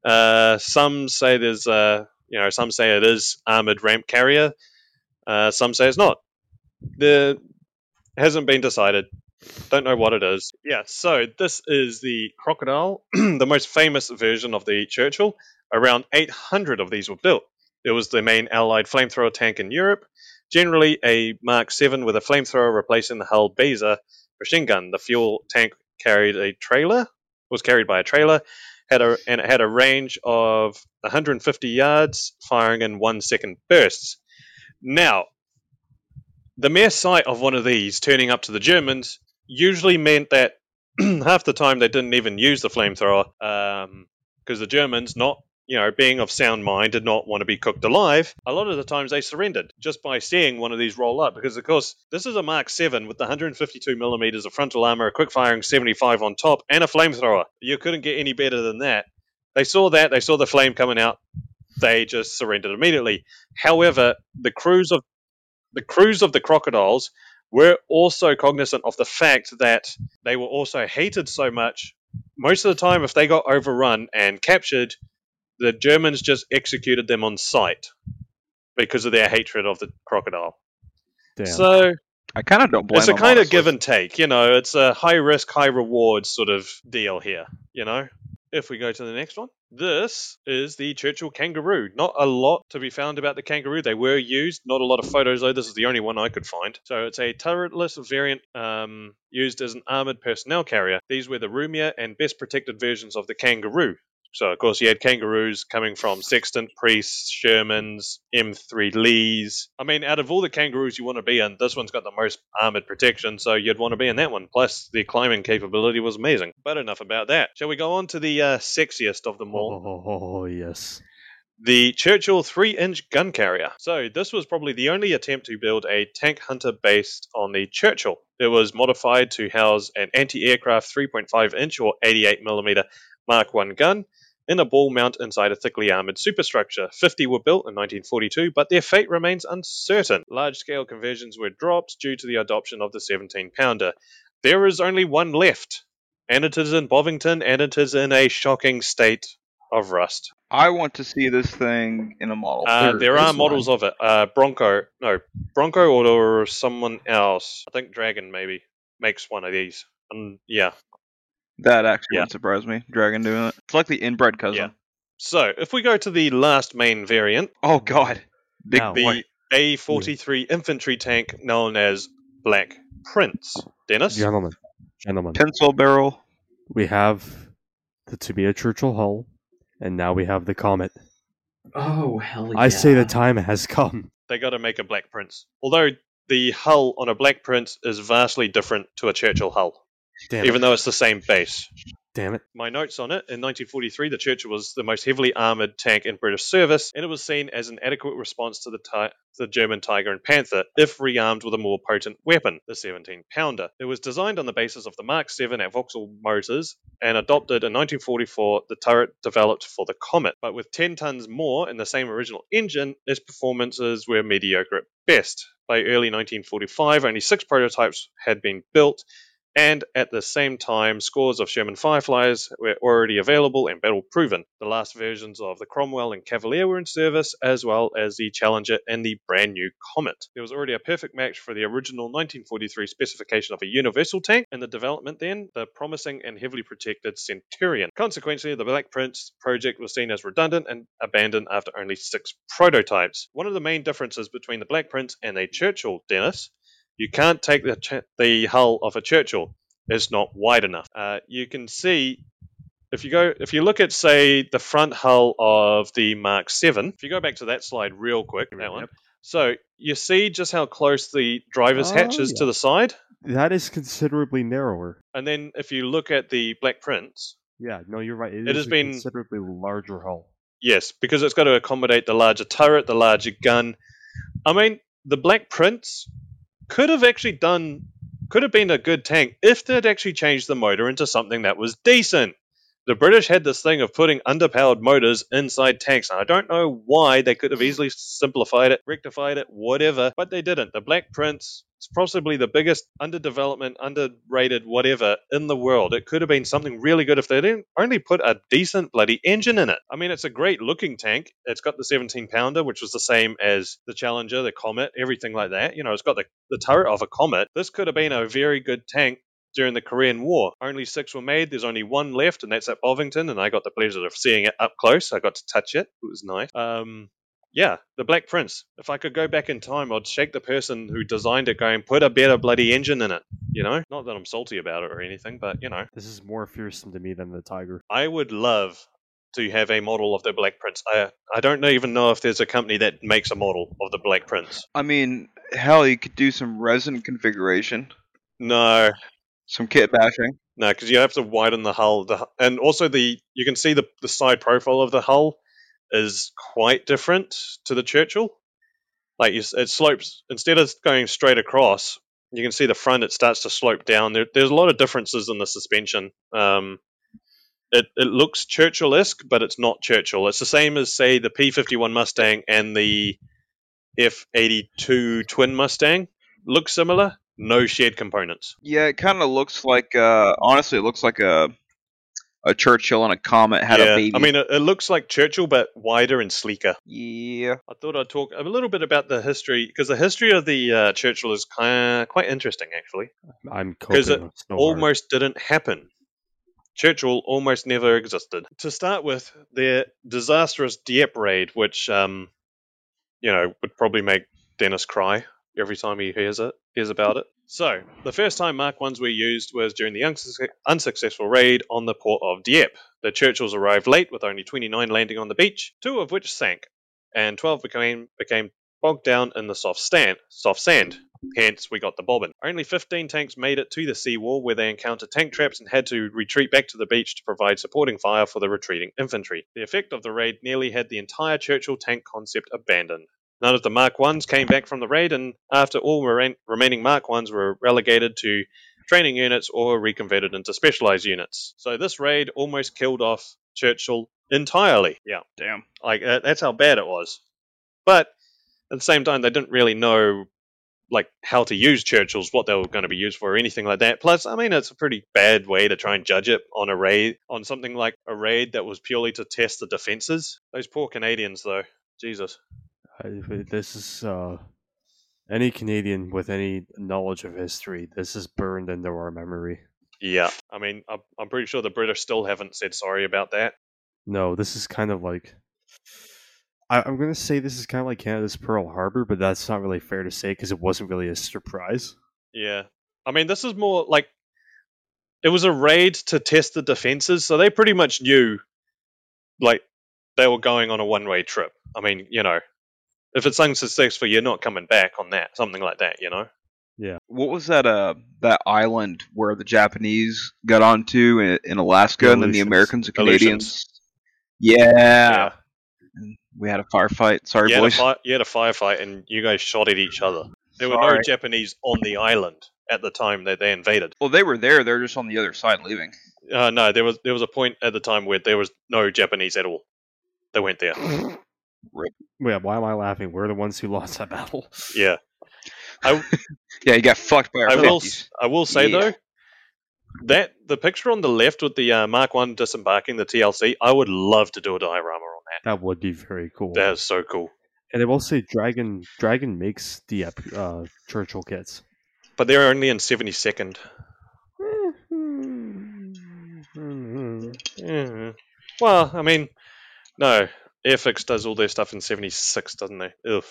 Uh, some say there's, uh, you know, some say it is armored ramp carrier. Uh, some say it's not. The hasn't been decided. Don't know what it is. Yeah, so this is the Crocodile, *clears throat* the most famous version of the Churchill. Around 800 of these were built. It was the main Allied flamethrower tank in Europe, generally a Mark 7 with a flamethrower replacing the Hull Besa machine gun. The fuel tank carried a trailer, was carried by a trailer, had a, and it had a range of 150 yards, firing in one second bursts. Now, the mere sight of one of these turning up to the Germans usually meant that *clears throat* half the time they didn't even use the flamethrower um, because the Germans, not you know, being of sound mind, did not want to be cooked alive. A lot of the times they surrendered just by seeing one of these roll up because, of course, this is a Mark 7 with the 152 millimeters of frontal armor, a quick firing 75 on top, and a flamethrower. You couldn't get any better than that. They saw that, they saw the flame coming out, they just surrendered immediately. However, the crews of the crews of the crocodiles were also cognizant of the fact that they were also hated so much. Most of the time, if they got overrun and captured, the Germans just executed them on sight because of their hatred of the crocodile. Damn. So I kind of don't blame it's a them, kind of give and take, you know. It's a high risk, high reward sort of deal here, you know. If we go to the next one, this is the Churchill Kangaroo. Not a lot to be found about the Kangaroo. They were used, not a lot of photos though. This is the only one I could find. So it's a turretless variant um, used as an armored personnel carrier. These were the roomier and best protected versions of the Kangaroo. So of course you had kangaroos coming from Sexton, Priests, Shermans, M3 Lees. I mean, out of all the kangaroos you want to be in, this one's got the most armored protection, so you'd want to be in that one. Plus, the climbing capability was amazing. But enough about that. Shall we go on to the uh, sexiest of them all? Oh, yes. The Churchill 3 inch gun carrier. So, this was probably the only attempt to build a tank hunter based on the Churchill. It was modified to house an anti aircraft 3.5 inch or 88mm Mark 1 gun in a ball mount inside a thickly armored superstructure. 50 were built in 1942, but their fate remains uncertain. Large scale conversions were dropped due to the adoption of the 17 pounder. There is only one left, and it is in Bovington, and it is in a shocking state of rust. I want to see this thing in a model. Uh, There there are is models of it. Uh, Bronco, no, Bronco or someone else. I think Dragon maybe makes one of these. Um, yeah. that actually yeah. wouldn't surprise me. Dragon doing it. It's like the inbred cousin. Yeah. So if we go to the last main variant, Oh God. Big Now, the boy. A43 infantry tank known as Black Prince. Dennis, Gentlemen, gentlemen, Pencil barrel. we have the Tamiya Churchill hull, and now we have the Comet. Oh hell yeah! I say the time has come. they got to make a Black Prince. Although the hull on a Black Prince is vastly different to a Churchill hull, Damn even it. though it's the same base. Damn it. my notes on it. In 1943, the Churchill was the most heavily armored tank in British service, and it was seen as an adequate response to the, ti- the German Tiger and Panther if rearmed with a more potent weapon, the 17 pounder. It was designed on the basis of the Mark 7 at Vauxhall Motors and adopted in 1944 the turret developed for the Comet. But with 10 tons more and the same original engine, its performances were mediocre at best. By early 1945, only six prototypes had been built, and at the same time, scores of Sherman Fireflies were already available and battle proven. The last versions of the Cromwell and Cavalier were in service, as well as the Challenger and the brand new Comet. There was already a perfect match for the original 1943 specification of a universal tank, and the development then, the promising and heavily protected Centurion. Consequently, the Black Prince project was seen as redundant and abandoned after only six prototypes. One of the main differences between the Black Prince and a Churchill, Dennis, you can't take the ch- the hull of a Churchill. It's not wide enough. Uh, you can see if you go if you look at say the front hull of the Mark Seven. If you go back to that slide real quick, that one. Yep. So you see just how close the driver's Oh, hatch is to the side, That is considerably narrower. and then if you look at the Black Prince, Yeah, no, you're right. It is has a been- considerably larger hull. Yes, because it's got to accommodate the larger turret, the larger gun. I mean, the Black Prince could have actually done, could have been a good tank if they'd actually changed the motor into something that was decent. The British had this thing of putting underpowered motors inside tanks, and I don't know why. They could have easily simplified it, rectified it, whatever, but they didn't. The Black Prince is possibly the biggest underdevelopment, underrated whatever in the world. It could have been something really good if they didn't only put a decent bloody engine in it. I mean, it's a great looking tank. It's got the 17 pounder, which was the same as the Challenger, the Comet, everything like that. You know, it's got the, the turret of a Comet. This could have been a very good tank during the Korean War. Only six were made. There's only one left, and that's at Bovington. And I got the pleasure of seeing it up close. I got to touch it. It was nice. Um, yeah, the Black Prince. If I could go back in time, I'd shake the person who designed it, going, put a better bloody engine in it. You know, not that I'm salty about it or anything, but you know, This is more fearsome to me than the tiger. I would love to have a model of the Black Prince. I I don't even know if there's a company that makes a model of the Black Prince. I mean, hell, you could do some resin configuration, No, some kit bashing. No, because you have to widen the hull, the, hu- and also the you can see the the side profile of the hull is quite different to the Churchill. Like you, it slopes instead of going straight across, you can see the front. It starts to slope down. There, there's a lot of differences in the suspension. Um, it it looks Churchill-esque, but it's not Churchill. It's the same as say the P51 Mustang and the F82 twin Mustang. Look similar. No shared components. Yeah, it kind of looks like. Uh, honestly, it looks like a a Churchill and a Comet had yeah, a baby. I mean, it, it looks like Churchill, but wider and sleeker. yeah. I thought I'd talk a little bit about the history because the history of the uh, Churchill is kind quite interesting, actually. I'm because it with snow hard. Almost didn't happen. Churchill almost never existed. To start with, their disastrous Dieppe raid, which um, you know would probably make Dennis cry every time he hears it, hears about it. So, the first time Mark Ones were used was during the unsuc- unsuccessful raid on the port of Dieppe. The Churchills arrived late, with only 29 landing on the beach, two of which sank, and 12 became became bogged down in the soft stand, soft sand. Hence, we got the bobbin. Only 15 tanks made it to the seawall, where they encountered tank traps and had to retreat back to the beach to provide supporting fire for the retreating infantry. The effect of the raid nearly had the entire Churchill tank concept abandoned. None of the Mark Ones came back from the raid, and after all remain- remaining Mark Ones were relegated to training units or reconverted into specialized units. So this raid almost killed off Churchill entirely. Yeah, Damn. like that, that's how bad it was. But at the same time, they didn't really know like how to use Churchills, what they were going to be used for, or anything like that. Plus, I mean, it's a pretty bad way to try and judge it on a raid, on something like a raid that was purely to test the defenses. Those poor Canadians, though, Jesus. This is uh, any Canadian with any knowledge of history. This is burned into our memory. Yeah, I mean, I'm, I'm pretty sure the British still haven't said sorry about that. No, this is kind of like. I, I'm gonna say this is kind of like Canada's Pearl Harbor, but that's not really fair to say because it wasn't really a surprise. Yeah. I mean, this is more like it was a raid to test the defenses, so they pretty much knew like they were going on a one way trip. I mean, you know, if it's unsuccessful, you're not coming back on that, something like that, you know? Yeah. What was that? Uh, that island where the Japanese got onto in, in Alaska, and then the Americans and Canadians. Yeah. And we had a firefight. Sorry, You boys. fi- you had a firefight and you guys shot at each other. There were no Japanese on the island at the time that they invaded. Well, they were there. They're just on the other side leaving. Uh, no, there was there was a point at the time where there was no Japanese at all. They went there. *laughs* Wait, why am I laughing? We're the ones who lost that battle. Yeah. *laughs* I, Yeah, you got fucked by our I will. 50s. s- I will say Yeah. though, that the picture on the left with the uh, Mark One disembarking the TLC, I would love to do a diorama on that. That would be very cool. That is so cool. And I will say, Dragon Dragon makes the uh, Churchill kits. But they're only in seventy second. Mhm. *laughs* Well, I mean, no, Airfix does all their stuff in seventy six, doesn't they? Ugh.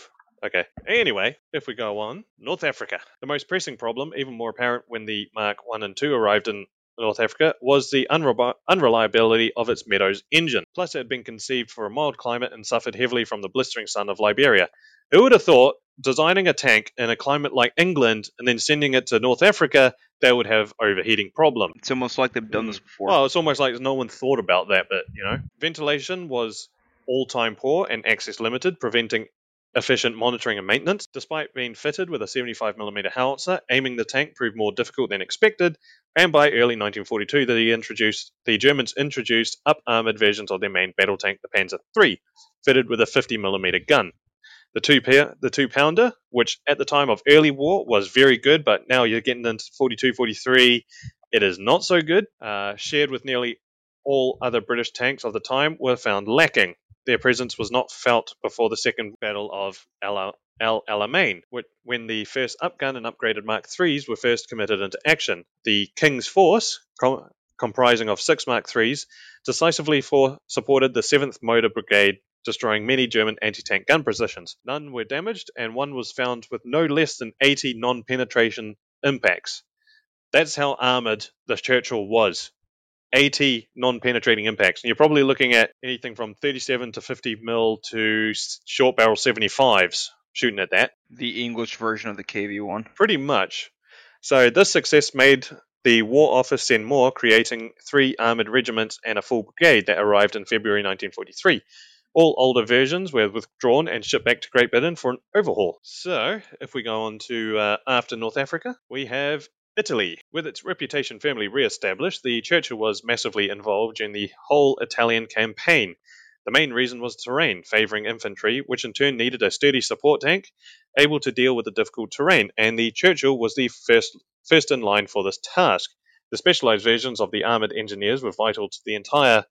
Okay. Anyway, if we go on, North Africa. The most pressing problem, even more apparent when the Mark 1 and 2 arrived in North Africa, was the unreli- unreliability of its Meadows engine. Plus, it had been conceived for a mild climate and suffered heavily from the blistering sun of Liberia. Who would have thought designing a tank in a climate like England and then sending it to North Africa, they would have overheating problem? It's almost like they've done this mm. before. Well, it's almost like no one thought about that but you know. Ventilation was all time poor and access limited, preventing efficient monitoring and maintenance. Despite being fitted with a 75mm howitzer, aiming the tank proved more difficult than expected, and by early 1942, the, introduced, the Germans introduced up armored versions of their main battle tank, the Panzer III, fitted with a 50mm gun. The two, pa- the two pounder, which at the time of early war was very good, but now you're getting into 42, 43, it is not so good. Uh, shared with nearly all other British tanks of the time, were found lacking. Their presence was not felt before the Second Battle of El Alamein, when the first upgun and upgraded Mark IIIs were first committed into action. The King's Force, com- comprising of six Mark IIIs, decisively for- supported the 7th Motor Brigade, destroying many German anti tank gun positions. None were damaged, and one was found with no less than 80 non penetration impacts. That's how armoured the Churchill was. 80 non-penetrating impacts, and you're probably looking at anything from 37 to 50 mil to short barrel 75s shooting at that. The English version of the KV-1. Pretty much. So this success made the War Office send more, creating three armored regiments and a full brigade that arrived in February 1943. All older versions were withdrawn and shipped back to Great Britain for an overhaul. So, if we go on to uh, after North Africa, we have Italy. With its reputation firmly re-established, the Churchill was massively involved in the whole Italian campaign. The main reason was terrain, favouring infantry, which in turn needed a sturdy support tank able to deal with the difficult terrain, and the Churchill was the first, first in line for this task. The specialised versions of the armoured engineers were vital to the entire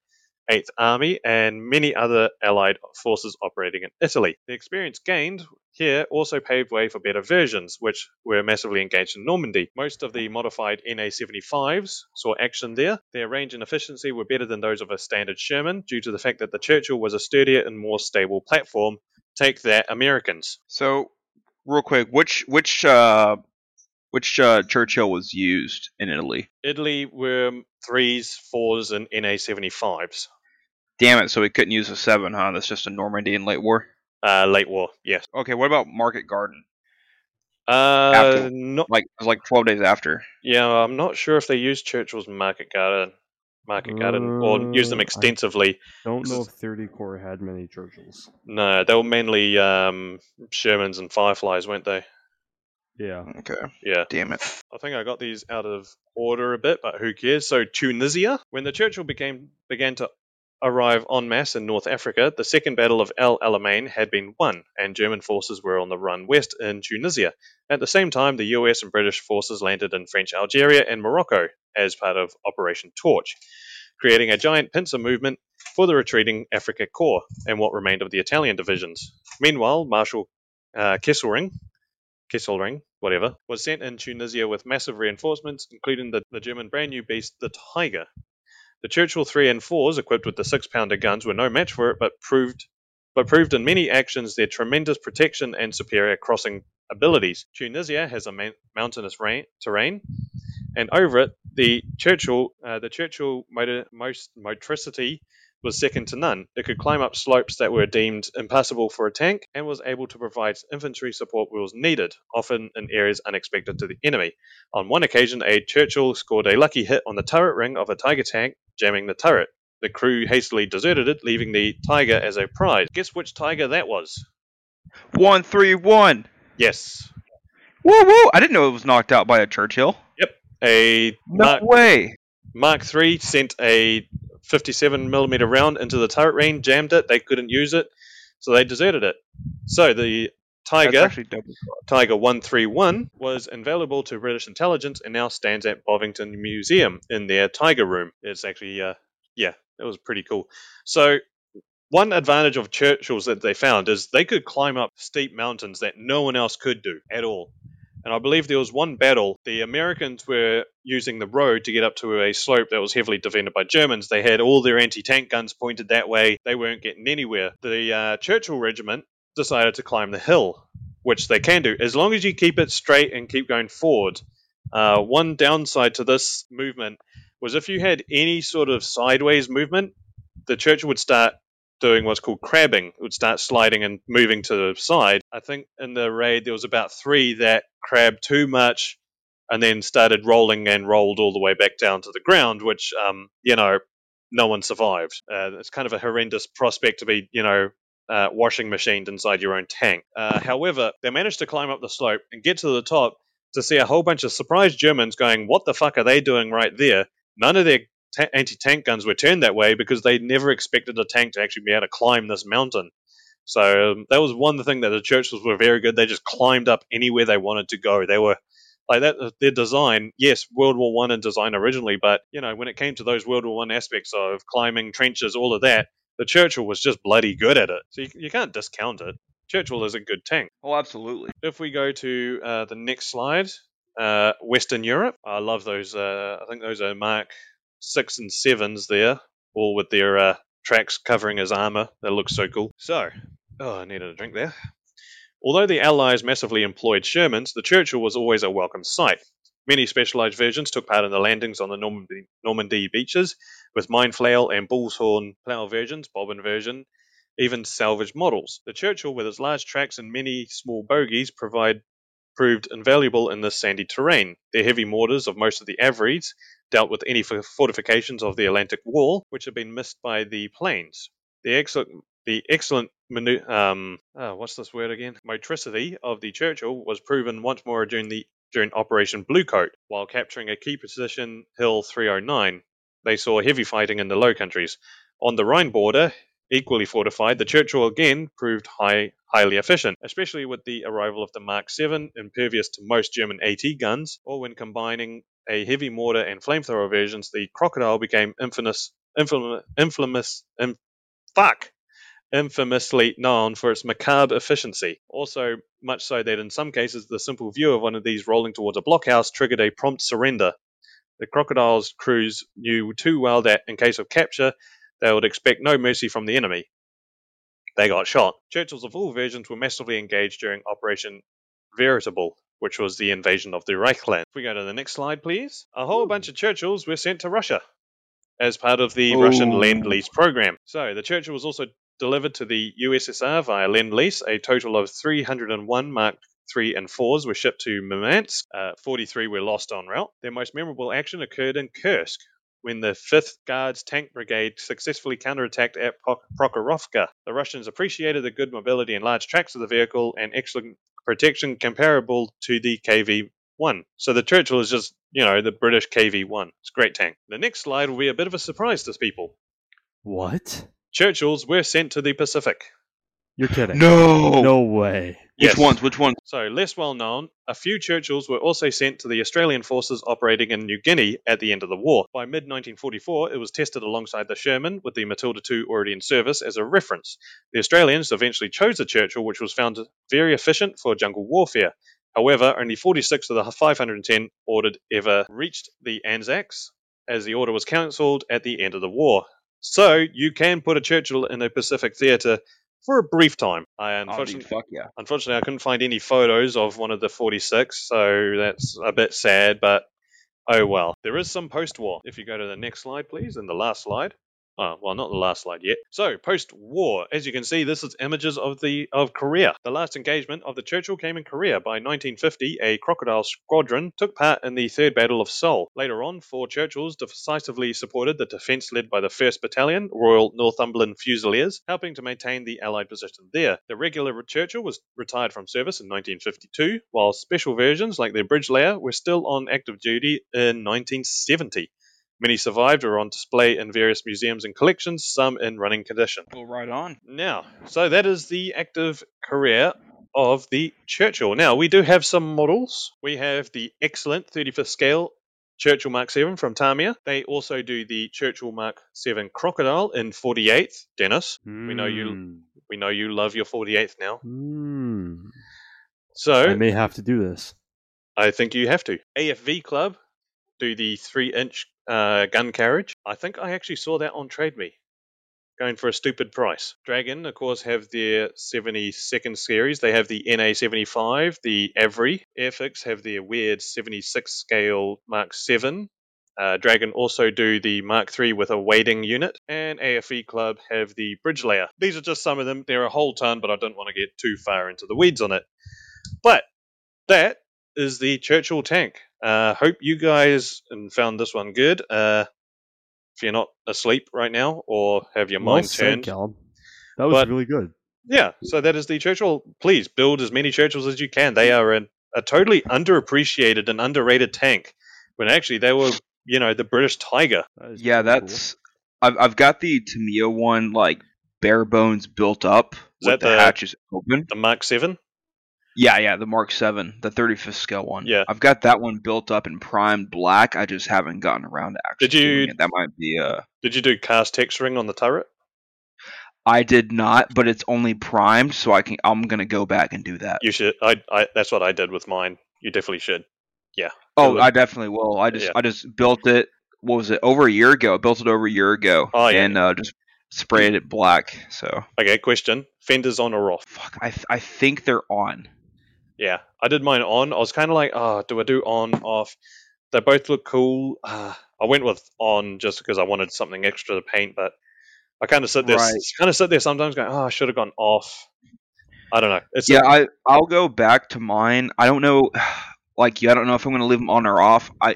Eighth Army, and many other Allied forces operating in Italy. The experience gained here also paved way for better versions, which were massively engaged in Normandy. Most of the modified NA 75s saw action there. Their range and efficiency were better than those of a standard Sherman due to the fact that the Churchill was a sturdier and more stable platform. Take that, Americans. So, real quick, which which uh, which uh, Churchill was used in Italy? Italy were threes, fours, and NA 75s. Damn it! So we couldn't use a seven, huh? That's just a Normandy in late war. Uh, late war, yes. Okay, what about Market Garden? Uh, After. not Like it was like twelve days after. yeah. I'm not sure if they used Churchill's market garden, market garden, or used them Uh, I- extensively. Don't know if 30 Corps had many Churchills. No, they were mainly um, Shermans and Fireflies, weren't they? Yeah. Okay, Yeah. damn it. I think I got these out of order a bit, but who cares? So Tunisia, when the Churchill became began to arrive en masse in North Africa, the Second Battle of El Alamein had been won, and German forces were on the run west in Tunisia. At the same time, the US and British forces landed in French Algeria and Morocco as part of Operation Torch, creating a giant pincer movement for the retreating Afrika Korps and what remained of the Italian divisions. Meanwhile, Marshal uh, Kesselring Kesselring, whatever, was sent in Tunisia with massive reinforcements, including the, the German brand new beast, the Tiger. The Churchill 3 and 4s, equipped with the 6 pounder guns, were no match for it, but proved but proved in many actions their tremendous protection and superior crossing abilities. Tunisia has a man- mountainous rain- terrain, and over it, the Churchill, uh, the Churchill motor- most motricity was second to none. It could climb up slopes that were deemed impassable for a tank and was able to provide infantry support where it was needed, often in areas unexpected to the enemy. On one occasion, a Churchill scored a lucky hit on the turret ring of a Tiger tank, jamming the turret. The crew hastily deserted it, leaving the Tiger as a prize. Guess which Tiger that was? One three one. Yes, Woo woo! I didn't know it was knocked out by a Churchill. Yep. A No Mark, way. Mark III sent a 57 millimeter round into the turret ring, jammed it. They couldn't use it, so they deserted it. So the Tiger, actually. Tiger 131, was invaluable to British intelligence and now stands at Bovington Museum in their Tiger room. It's actually, uh, yeah, it was pretty cool. So one advantage of Churchill's that they found is they could climb up steep mountains that no one else could do at all. And I believe there was one battle, the Americans were using the road to get up to a slope that was heavily defended by Germans. They had all their anti tank guns pointed that way. They weren't getting anywhere. The uh, Churchill Regiment decided to climb the hill, which they can do, as long as you keep it straight and keep going forward. Uh, one downside to this movement was if you had any sort of sideways movement, the Churchill would start doing what's called crabbing. It would start sliding and moving to the side. I think in the raid there was about three that crabbed too much and then started rolling and rolled all the way back down to the ground, which, um, you know, no one survived. Uh, it's kind of a horrendous prospect to be, you know, uh, washing machined inside your own tank. Uh, however, they managed to climb up the slope and get to the top to see a whole bunch of surprised Germans going, What the fuck are they doing right there? None of their ta- anti tank guns were turned that way because they never expected a tank to actually be able to climb this mountain. So um, that was one thing that the Churchills were very good. They just climbed up anywhere they wanted to go. They were like that. Their design, yes, World War One in design originally, but you know when it came to those World War One aspects of climbing trenches, all of that, the Churchill was just bloody good at it. So you, you can't discount it. Churchill is a good tank. Oh, absolutely. If we go to uh, the next slide, uh, Western Europe. I love those. Uh, I think those are Mark six and sevens there, all with their uh, tracks covering his armor. That looks so cool. So, oh, I needed a drink there. Although the Allies massively employed Shermans, the Churchill was always a welcome sight. Many specialized versions took part in the landings on the Normandy, Normandy beaches, with mine flail and bull's horn plough versions, bobbin version, even salvaged models. The Churchill, with its large tracks and many small bogies, provide proved invaluable in this sandy terrain. Their heavy mortars of most of the AVREs dealt with any fortifications of the Atlantic Wall, which had been missed by the planes. The excellent, the excellent manu- um, oh, what's this word again? Motricity of the Churchill was proven once more during the during Operation Bluecoat, while capturing a key position, Hill 309. They saw heavy fighting in the Low Countries. On the Rhine border, equally fortified, the Churchill again proved high, highly efficient, especially with the arrival of the Mark VII, impervious to most German AT guns, or when combining a heavy mortar and flamethrower versions, the Crocodile became infamous, infamous, infamous, in, fuck, infamously known for its macabre efficiency. Also, much so that in some cases, the simple view of one of these rolling towards a blockhouse triggered a prompt surrender. The Crocodile's crews knew too well that, in case of capture, they would expect no mercy from the enemy. They got shot. Churchills of all versions were massively engaged during Operation Veritable, which was the invasion of the Reichland. If we go to the next slide, please. A whole bunch of Churchills were sent to Russia as part of the Russian Ooh. Lend Lease program. So the Churchill was also delivered to the USSR via Lend Lease. A total of 301 Mark 3 and 4s were shipped to Murmansk. Uh, 43 were lost en route. Their most memorable action occurred in Kursk, when the 5th Guards Tank Brigade successfully counterattacked at Prok- Prokhorovka. The Russians appreciated the good mobility and large tracks of the vehicle and excellent protection comparable to the KV 1. So the Churchill is just, you know, the British KV 1. It's a great tank. The next slide will be a bit of a surprise to people. What? Churchills were sent to the Pacific. You're kidding. No. No way. Which Yes. ones? Which ones? So, less well known, a few Churchills were also sent to the Australian forces operating in New Guinea at the end of the war. By mid 1944, it was tested alongside the Sherman, with the Matilda II already in service, as a reference. The Australians eventually chose the Churchill, which was found very efficient for jungle warfare. However, only 46 of the 510 ordered ever reached the Anzacs, as the order was cancelled at the end of the war. So, you can put a Churchill in a Pacific theatre for a brief time. I Oh, dude, unfortunately. fuck yeah. Unfortunately, I couldn't find any photos of one of the 46, so that's a bit sad, but oh well. There is some post war. If you go to the next slide, please, and the last slide. Oh, well, not the last slide yet. So, post-war, as you can see, this is images of the of Korea. The last engagement of the Churchill came in Korea. By 1950, a Crocodile squadron took part in the Third Battle of Seoul. Later on, four Churchills decisively supported the defence led by the 1st Battalion, Royal Northumberland Fusiliers, helping to maintain the Allied position there. The regular Churchill was retired from service in 1952, while special versions like the Bridge Layer were still on active duty in 1970. Many survived or are on display in various museums and collections, some in running condition. Well, right on. Now, so that is the active career of the Churchill. Now, we do have some models. We have the excellent 35th scale Churchill Mark 7 from Tamiya. They also do the Churchill Mark 7 Crocodile in 48th. Dennis, we know you we know you love your 48th now. Hmm. So, I may have to do this. I think you have to. AFV Club do the 3 inch uh, gun carriage. I think I actually saw that on TradeMe. Going for a stupid price. Dragon, of course, have their 72nd series. They have the NA75, the AVRE. Airfix have their weird 76 scale Mark 7. Uh, Dragon also do the Mark III with a wading unit, and AFV Club have the Bridge Layer. These are just some of them. There are a whole ton, but I don't want to get too far into the weeds on it. But that is the Churchill tank. Uh, hope you guys and found this one good. Uh, if you're not asleep right now or have your Well mind said, turned, Callum. That was But- really good. Yeah, so that is the Churchill. Please build as many Churchills as you can. They are an, a totally underappreciated and underrated tank. When actually they were, you know, the British Tiger. That is Yeah, pretty cool. that's. I've I've got the Tamiya one like bare bones built up Is with that the, the- hatches open. The Mark Seven. Yeah, yeah, the Mark Seven, the 35th scale one. Yeah. I've got that one built up in primed black. I just haven't gotten around to actually. Did you-. That might be. Uh, Did you do cast texturing on the turret? I did not, but it's only primed, so I can. I'm gonna go back and do that. You should. I, I. That's what I did with mine. You definitely should. Yeah. Oh. I definitely will. I just Yeah. I just built it. What was it? Over a year ago. I built it over a year ago. Oh, yeah. And uh, just sprayed it black. So Okay, question: fenders on or off? fuck. I th- I think they're on. Yeah, I did mine on. I was kind of like, oh, do I do on, off? They both look cool. Uh, I went with on just because I wanted something extra to paint, but I kind of sit there, Right. kind of sit there sometimes going, oh, I should have gone off. I don't know. It's Yeah, I I'll go back to mine. I don't know, *sighs* like you. I don't know if I'm gonna leave them on or off. I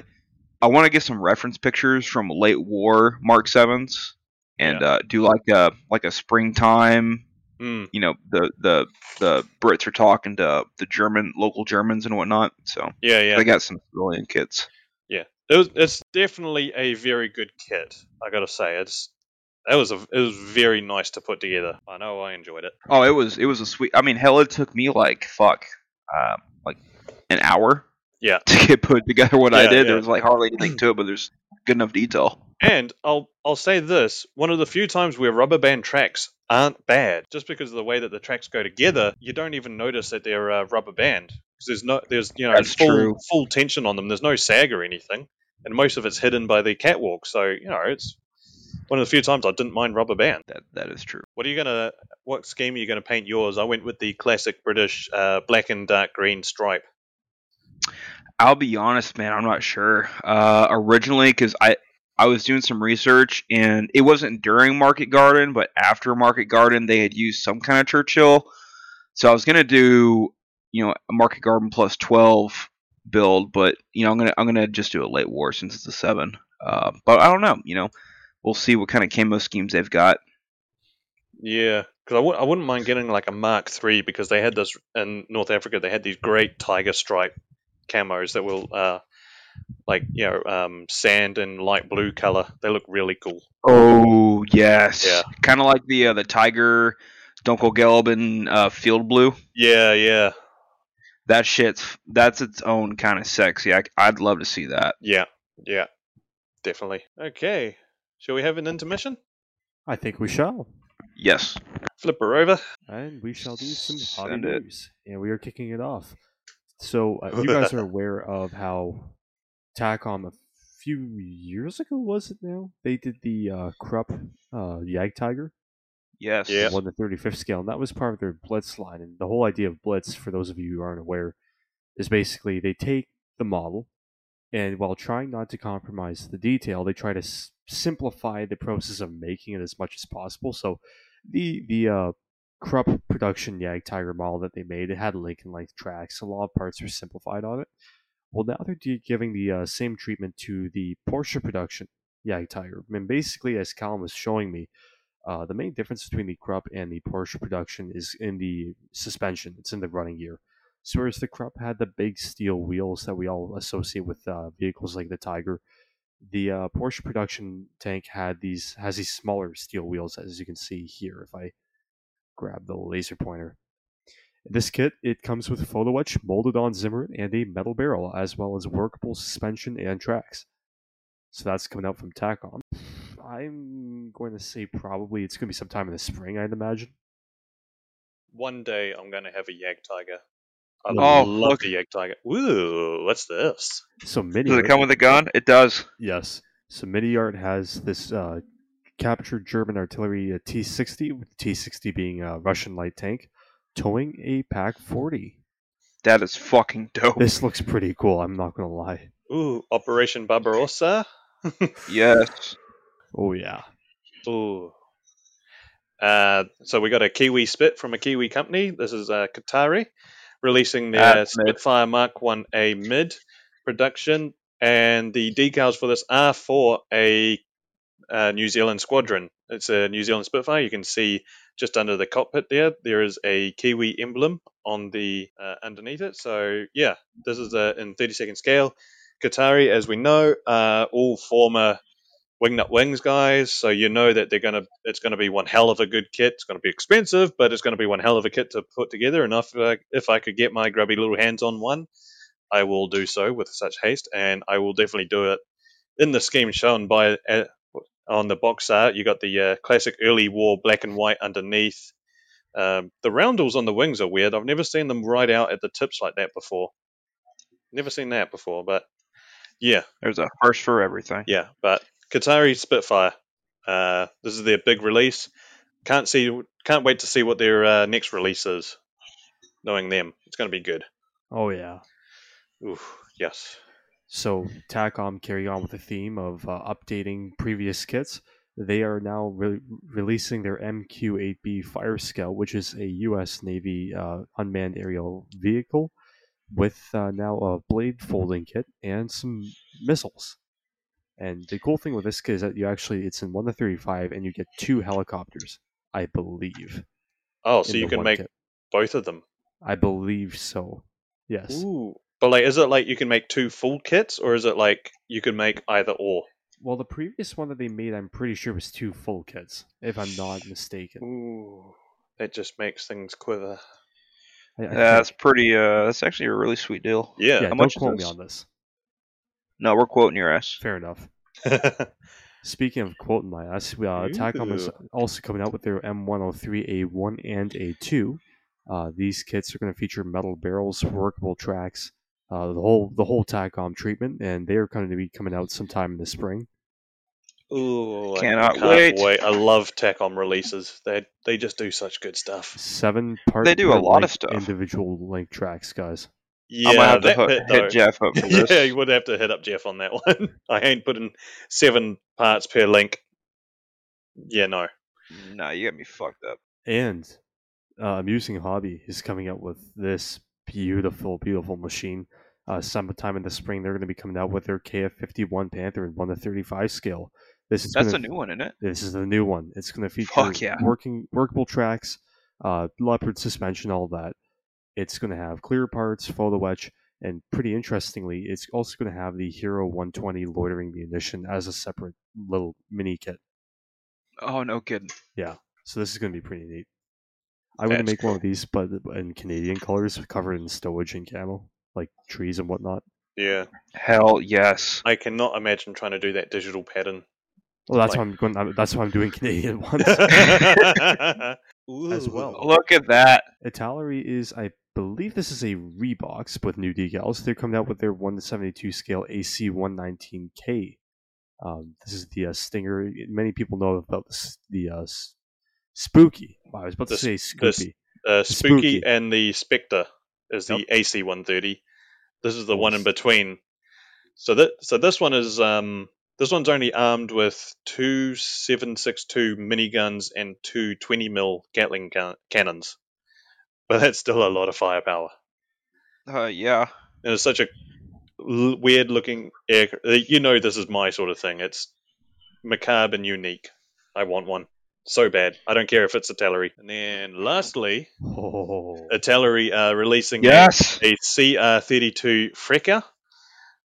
I want to get some reference pictures from late war Mark Sevens and uh, do like a like a springtime. Mm, You know, the the the Brits are talking to the German local Germans and whatnot. So yeah, yeah. they got some civilian kits. Yeah, it was, it's definitely a very good kit. I gotta say, it's that was a it was very nice to put together. I know I enjoyed it. Oh, it was it was a sweet. I mean, hell, it took me like fuck, um, like an hour. Yeah. *laughs* To get put together what I did, yeah. there was like hardly anything to it, but there's good enough detail. And I'll I'll say this: one of the few times where rubber band tracks aren't bad, just because of the way that the tracks go together, you don't even notice that they're uh, rubber band because there's no there's you know That's full true. full tension on them. There's no sag or anything, and most of it's hidden by the catwalk. So you know it's one of the few times I didn't mind rubber band. That that is true. What are you gonna? What scheme are you gonna paint yours? I went with the classic British uh, black and dark green stripe. I'll be honest, man. I'm not sure. Uh, originally, because I I was doing some research, and it wasn't during Market Garden, but after Market Garden, they had used some kind of Churchill. So I was gonna do, you know, a Market Garden plus 12 build, but you know, I'm gonna I'm gonna just do a late war since it's a seven. Uh, but I don't know. You know, we'll see what kind of camo schemes they've got. Yeah, because I w- I wouldn't mind getting like a Mark Three because they had this in North Africa. They had these great tiger stripe camos that will, uh, like you know, um, sand and light blue color. They look really cool. Oh yes, Yeah. kind of like the uh, the Tiger Dunkelgelb uh, Field Blue. Yeah, yeah, that shit's that's its own kind of sexy. I, I'd love to see that. yeah, yeah, definitely. Okay, shall we have an intermission? I think we shall. Yes. Flip her over. And we shall do some hobby Send it. news. And we are kicking it off. So, uh, you guys *laughs* are aware of how Takom a few years ago, was it now? They did the uh, Krupp uh, Jagdtiger, Yes. Yeah. the one to 35th scale, and that was part of their Blitz line. And the whole idea of Blitz, for those of you who aren't aware, is basically they take the model, and while trying not to compromise the detail, they try to s- simplify the process of making it as much as possible. So, the the uh, Krupp production Jagdtiger model that they made, it had link and length tracks. A lot of parts were simplified on it. Well, now they're giving the uh, same treatment to the Porsche production Jagdtiger. I mean, basically, as Colin was showing me, uh, the main difference between the Krupp and the Porsche production is in the suspension. It's in the running gear. So whereas the Krupp had the big steel wheels that we all associate with uh, vehicles like the Tiger, the uh, Porsche production tank had these has these smaller steel wheels, as you can see here. If I grab the laser pointer, in this kit it comes with photo etch molded on Zimmer and a metal barrel, as well as workable suspension and tracks. So that's coming out from Takom. I'm going to say probably it's going to be sometime in the spring, I'd imagine. One day I'm going to have a Yag Tiger. I Oh, love look. the Jagdtiger. Ooh, what's this? So mini. Does it come with a gun? It does. Yes. So mini art has this uh, captured German artillery uh, T60, with T60 being a Russian light tank, towing a PaK 40. That is fucking dope. This looks pretty cool. I'm not gonna lie. Ooh, Operation Barbarossa. *laughs* Yes. Oh yeah. Ooh. Uh, so we got a Kiwi Spit from a Kiwi company. This is uh, Kotare releasing their That's mid. Spitfire Mark 1A mid production, and the decals for this are for a uh, New Zealand squadron. It's a New Zealand Spitfire. You can see just under the cockpit there, there is a Kiwi emblem on the uh, underneath it. So yeah, this is a in 30 second scale. Kotare, as we know, uh, all former Wingnut Wings guys, so you know that they're gonna it's gonna be one hell of a good kit. It's gonna be expensive, but it's gonna be one hell of a kit to put together. And if uh, if I could get my grubby little hands on one, I will do so with such haste, and I will definitely do it in the scheme shown by uh, on the box art. You got the uh, classic early war black and white underneath. Um, the roundels on the wings are weird. I've never seen them right out at the tips like that before. Never seen that before, but yeah, There's a first for everything. yeah. But Kotare Spitfire, uh, this is their big release. Can't see, can't wait to see what their uh, next release is. Knowing them, it's going to be good. Oh yeah. Oof, yes. So Takom carry on with the theme of uh, updating previous kits. They are now re- releasing their MQ-8B Fire Scout, which is a U.S. Navy uh, unmanned aerial vehicle, with uh, now a blade folding kit and some missiles. And the cool thing with this kit is that you actually it's in one to thirty-five, and you get two helicopters, I believe. Oh, so you can make kit. both of them. I believe so. Yes. Ooh. But like, is it like you can make two full kits, or is it like you can make either or? Well, the previous one that they made, I'm pretty sure was two full kits, if I'm not mistaken. Ooh, that just makes things quiver. I, I Yeah, that's pretty. Uh, that's actually a really sweet deal. Yeah. yeah, how don't much is quote me on this. No, we're quoting your ass. Fair enough. *laughs* Speaking of quoting my ass, we, uh, Takom is also coming out with their M103A1 and A2. Uh, these kits are going to feature metal barrels, workable tracks, uh, the whole the whole Takom treatment, and they are going to be coming out sometime in the spring. Ooh, I Cannot can't wait. I love Takom releases. They they just do such good stuff. Seven part. They do a lot of stuff. Individual link tracks, guys. Yeah, I might have to hook, bit, hit. Jeff up for *laughs* this. Yeah, you would have to hit up Jeff on that *laughs* one. I ain't putting seven parts per link. Yeah, no. No, you got me fucked up. And uh, Amusing Hobby is coming out with this beautiful, beautiful machine. Uh, sometime in the spring, they're going to be coming out with their KF51 Panther in 1 to 35 scale. This is That's gonna, a new one, isn't it? This is the new one. It's going to feature yeah. working workable tracks, uh, leopard suspension, all that. It's going to have clear parts, photo etch, and pretty interestingly, it's also going to have the Hero 120 loitering munition as a separate little mini kit. Oh no, kidding. Yeah. So this is going to be pretty neat. I want to make one of these, but in Canadian colors, covered in stowage and camo, like trees and whatnot. Yeah. Hell yes. I cannot imagine trying to do that digital pattern. Well, that's Like- why I'm going. That's why I'm doing Canadian *laughs* ones. As well. Look at that. Italeri is, I believe, this is a Rebox with new decals. They're coming out with their one to seventy-two scale AC one nineteen K. Um, this is the uh, Stinger. Many people know about this, the uh, Spooky. Wow, I was about to say this- Scoopy. Uh, Spooky, Spooky. and the Spectre is the Yep. AC 130. This is the one in between. So that so this one is um this one's only armed with two 762 miniguns and two 20 mil Gatling gun- cannons, but that's still a lot of firepower. Uh, yeah. And it's such a l- weird looking air. uh, You know, this is my sort of thing. It's macabre and unique. I want one so bad. I don't care if it's a Tallery. And then lastly, Oh, Italeri uh, releasing a- Yes. a, CR32 Freccia.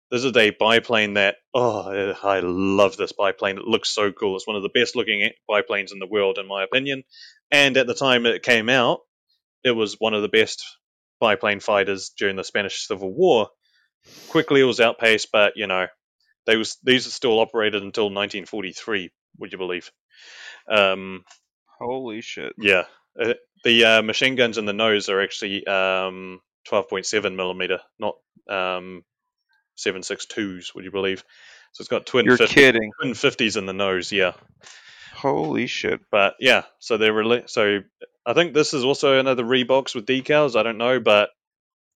This is a biplane that, oh, I love this biplane. It looks so cool. It's one of the best looking biplanes in the world, in my opinion. And at the time it came out, it was one of the best biplane fighters during the Spanish Civil War. Quickly it was outpaced, but, you know, they was these are still operated until 1943, would you believe? Um, Holy shit. yeah, uh, the uh, machine guns in the nose are actually um, 12.7 millimeter, not um, 7.62s. Would you believe? So it's got twin You're 50, kidding. twin 50s in the nose. Yeah, Holy shit. but yeah. So they're rela- so I think this is also another Rebox with decals. I don't know, but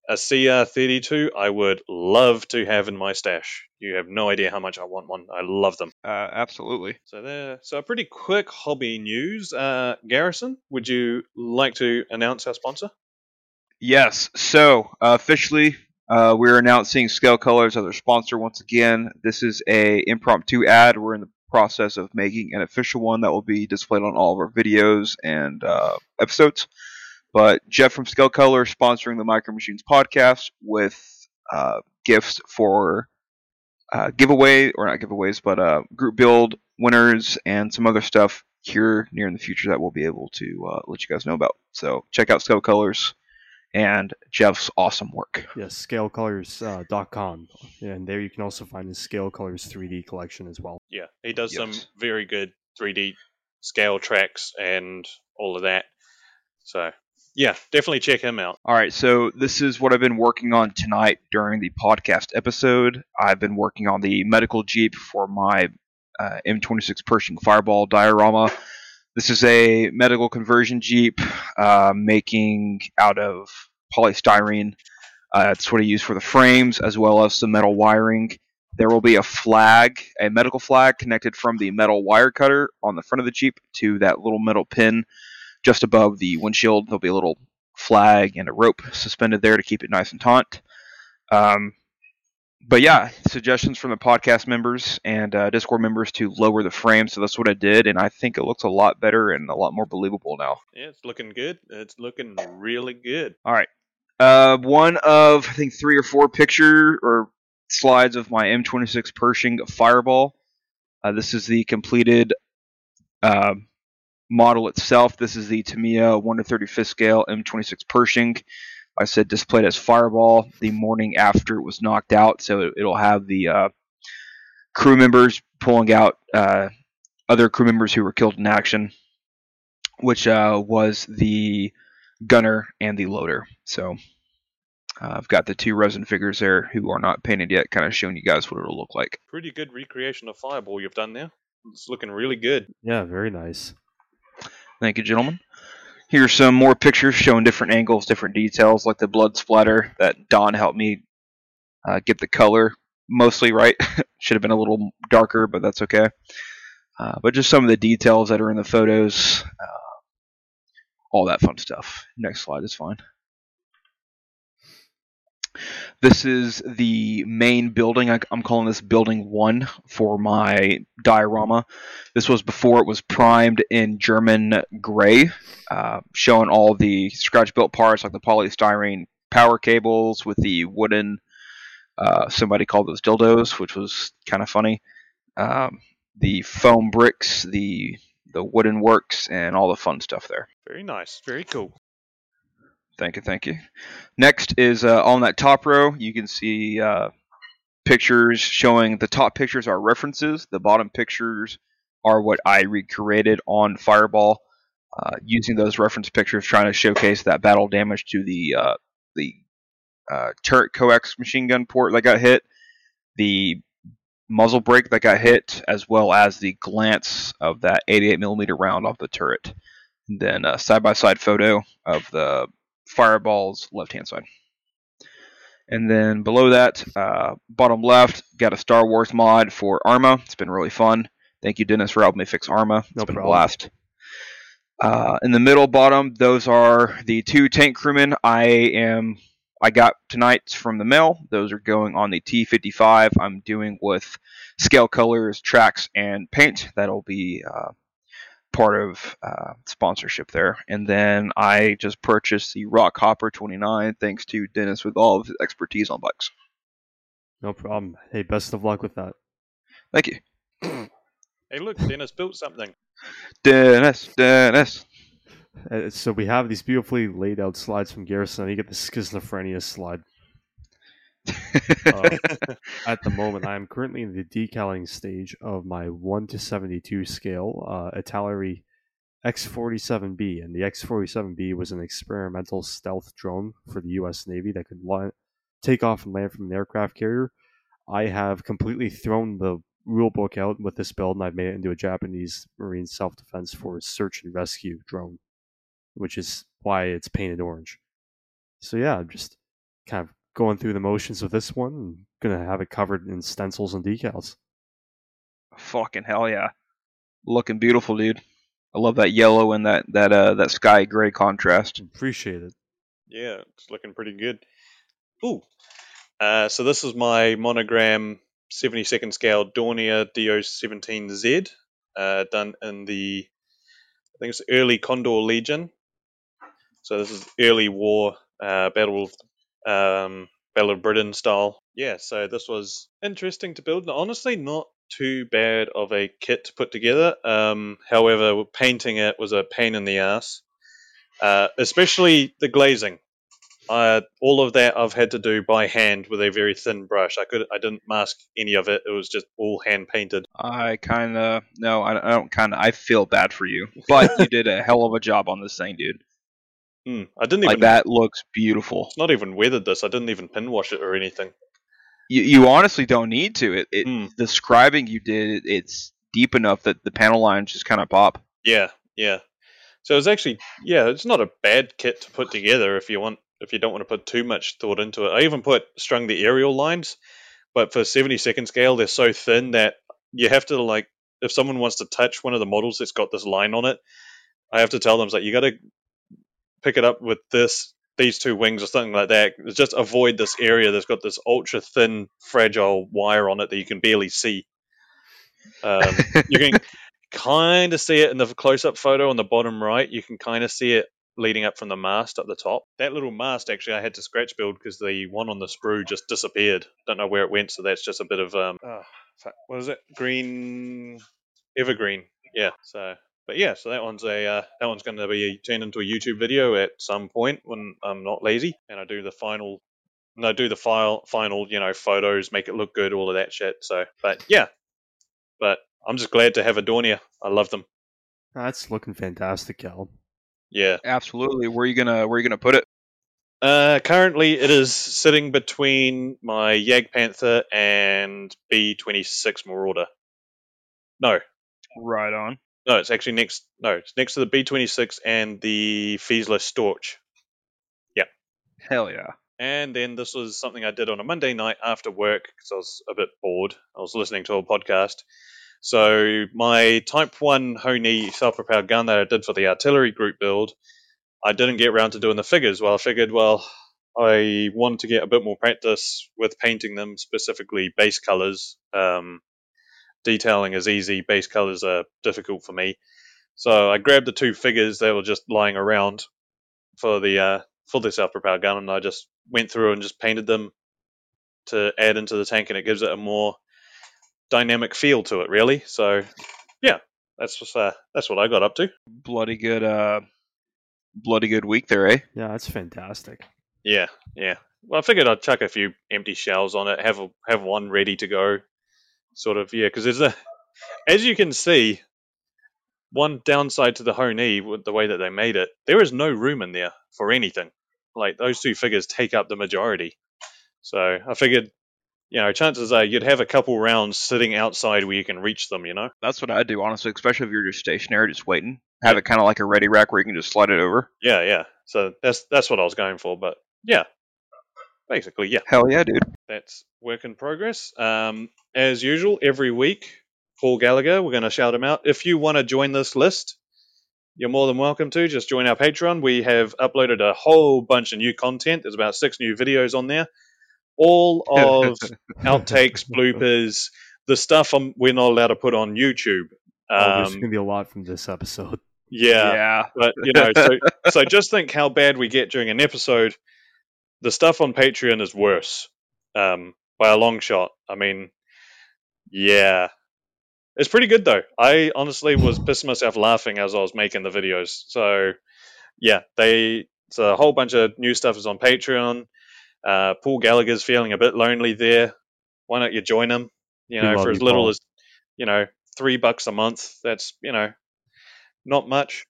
a CR32 I would love to have in my stash. You have no idea how much I want one. I love them. Uh, absolutely. So there. So a pretty quick hobby news. Uh, Garrison, would you like to announce our sponsor? Yes. So uh, officially, uh, we're announcing Scale Colors as our sponsor once again. This is a impromptu ad. We're in the process of making an official one that will be displayed on all of our videos and uh, episodes. But Jeff from Scale Color sponsoring the Micro Machines podcast with uh, gifts for uh, giveaway or not giveaways, but uh, group build winners and some other stuff here near in the future that we'll be able to uh, let you guys know about. So check out Scale Colors and Jeff's awesome work. Yes, scalecolors.com. and there you can also find his Scale Colors 3D collection as well. Yeah, he does some very good 3D scale tracks and all of that. So, yeah, definitely check him out. All right, so this is what I've been working on tonight during the podcast episode. I've been working on the medical Jeep for my uh, M26 Pershing Fireball diorama. This is a medical conversion Jeep uh, making out of polystyrene. Uh, what I use for the frames as well as some metal wiring. There will be a flag, a medical flag connected from the metal wire cutter on the front of the Jeep to that little metal pin just above the windshield. There'll be a little flag and a rope suspended there to keep it nice and taut. Um, but yeah, suggestions from the podcast members and uh, Discord members to lower the frame. So that's what I did, and I think it looks a lot better and a lot more believable now. Yeah, it's looking good. It's looking really good. All right. Uh, one of I think three or four picture or slides of my M26 Pershing Fireball. Uh, this is the completed uh, model itself. This is the Tamiya 1 to 35th scale M26 Pershing. I said displayed as Fireball the morning after it was knocked out, so it, it'll have the uh, crew members pulling out uh, other crew members who were killed in action, which uh, was the gunner and the loader. So uh, I've got the two resin figures there who are not painted yet, kind of showing you guys what it'll look like. Pretty good recreation of Fireball you've done there. It's looking really good. Yeah, very nice. Thank you, gentlemen. Here's some more pictures showing different angles, different details, like the blood splatter that Don helped me uh, get the color mostly right. *laughs* Should have been a little darker, but that's okay. Uh, but just some of the details that are in the photos, uh, all that fun stuff. Next slide is fine. This is the main building. I, I'm calling this building one for my diorama. This was before it was primed in German gray, uh, showing all the scratch built parts like the polystyrene power cables with the wooden. Uh, somebody called those dildos, which was kind of funny. Um, the foam bricks, the the wooden works, and all the fun stuff there. Very nice. Very cool. Thank you, thank you. Next is uh, on that top row, you can see uh, pictures showing the top pictures are references. The bottom pictures are what I recreated on Fireball, uh, using those reference pictures, trying to showcase that battle damage to the uh, the uh, turret coax machine gun port that got hit, the muzzle brake that got hit, as well as the glance of that 88 millimeter round off the turret. And then a side by side photo of the fireball's left hand side. And then below that, uh, bottom left, got a Star Wars mod for Arma. It's been really fun. Thank you, Dennis, for helping me fix Arma. It's No been problem. a blast. Uh, in the middle bottom, those are the two tank crewmen I am I got tonight from the mail. Those are going on the T55. I'm doing with scale colors, tracks, and paint. That'll be uh, part of uh, sponsorship there. And then I just purchased the Rockhopper 29 thanks to Dennis with all of his expertise on bikes. No problem. Hey, best of luck with that. Thank you. *clears throat* Hey, look, Dennis built something. Dennis, Dennis. Uh, so we have these beautifully laid out slides from Garrison. you get the schizophrenia slide. Uh, *laughs* *laughs* at the moment, I am currently in the decaling stage of my 1 to 72 scale uh, Italeri X-47B, and the X-47B was an experimental stealth drone for the U.S. Navy that could li- take off and land from an aircraft carrier. I have completely thrown the rulebook out with this build, and I've made it into a Japanese Marine self-defense force search and rescue drone, which is why it's painted orange. So yeah, I'm just kind of going through the motions of this one and gonna have it covered in stencils and decals. Fucking hell yeah. Looking beautiful, dude. I love that yellow and that that uh that sky gray contrast. Appreciate it. Yeah, it's looking pretty good. Ooh. Uh, so this is my monogram 72nd scale Dornier Do17Z, uh, done in the, I think it's early Condor Legion. So this is early war, uh, Battle of um, of Britain style. Yeah, so this was interesting to build. Honestly, not too bad of a kit to put together. Um, however, painting it was a pain in the ass, uh, especially the glazing. Uh, all of that I've had to do by hand with a very thin brush. I could I didn't mask any of it. It was just all hand painted. I kind of no, I, I don't kind of. I feel bad for you, but you did a hell of a job on this thing, dude. Hmm, I didn't even. Like that looks beautiful. It's not even weathered this. I didn't even pin wash it or anything. You, you honestly don't need to. It, it Hmm. the scribing you did, it's deep enough that the panel lines just kind of pop. Yeah, yeah. So it's actually yeah, it's not a bad kit to put together if you want if you don't want to put too much thought into it. I even put strung the aerial lines, but for 70 second scale they're so thin that you have to like if someone wants to touch one of the models that's got this line on it, I have to tell them it's like you got to pick it up with this these two wings or something like that. Just avoid this area that's got this ultra thin fragile wire on it that you can barely see. Um, *laughs* you can kind of see it in the close-up photo on the bottom right. You can kind of see it leading up from the mast at the top. That little mast actually I had to scratch build because the one on the sprue just disappeared. Don't know where it went, so that's just a bit of um. Oh, what is it? Green evergreen. Yeah. So, but yeah, so that one's a uh, that one's going to be turned into a YouTube video at some point when I'm not lazy and I do the final. and I do the file final, you know, photos, make it look good, all of that shit. So, but yeah, but I'm just glad to have a Dornier. I love them. That's looking fantastic, Cal. Yeah. Absolutely. Where are you gonna Where are you gonna put it? Uh, currently, it is sitting between my Jagdpanther and B26 Marauder. No, Right on. No, it's actually next. No, it's next to the B26 and the Fieseler Storch. Yeah. Hell yeah. And then this was something I did on a Monday night after work because I was a bit bored. I was listening to a podcast. So my Type 1 Ho-Ni self-propelled gun that I did for the artillery group build, I didn't get around to doing the figures. Well, I figured, well, I wanted to get a bit more practice with painting them, specifically base colors. Um, detailing is easy, base colors are difficult for me. So I grabbed the two figures that were just lying around for the uh, for the self-propelled gun, and I just went through and just painted them to add into the tank, and it gives it a more dynamic feel to it, really. So, yeah, that's just, uh, that's what I got up to. Bloody good. Uh, bloody good week there, eh? Yeah, that's fantastic. Yeah, yeah. Well, I figured I'd chuck a few empty shells on it, have a, have one ready to go, sort of. Yeah, because there's a, as you can see, one downside to the Ho-Ni with the way that they made it, there is no room in there for anything. Like those two figures take up the majority. So I figured, you know, chances are you'd have a couple rounds sitting outside where you can reach them. You know. That's what I do, honestly. Especially if you're just stationary, just waiting. Have it kind of like a ready rack where you can just slide it over. Yeah, yeah. So that's that's what I was going for. But yeah, basically, yeah. Hell yeah, dude. that's work in progress. Um, as usual, every week, Paul Gallagher, we're going to shout him out. If you want to join this list, you're more than welcome to. Just join our Patreon. We have uploaded a whole bunch of new content. There's about six new videos on there. All of *laughs* outtakes, bloopers, the stuff i we're not allowed to put on YouTube. oh, there's Um, gonna be a lot from this episode. yeah, yeah. but you know, so so just think how bad we get during an episode. The stuff on Patreon is worse, um, by a long shot. I mean, yeah, it's pretty good though. I honestly was pissing myself laughing as I was making the videos. So yeah, they it's a whole bunch of new stuff is on Patreon. Uh, Paul Gallagher's feeling a bit lonely there. Why don't you join him? You know, for as little Paul. as you know, three bucks a month. That's you know, not much.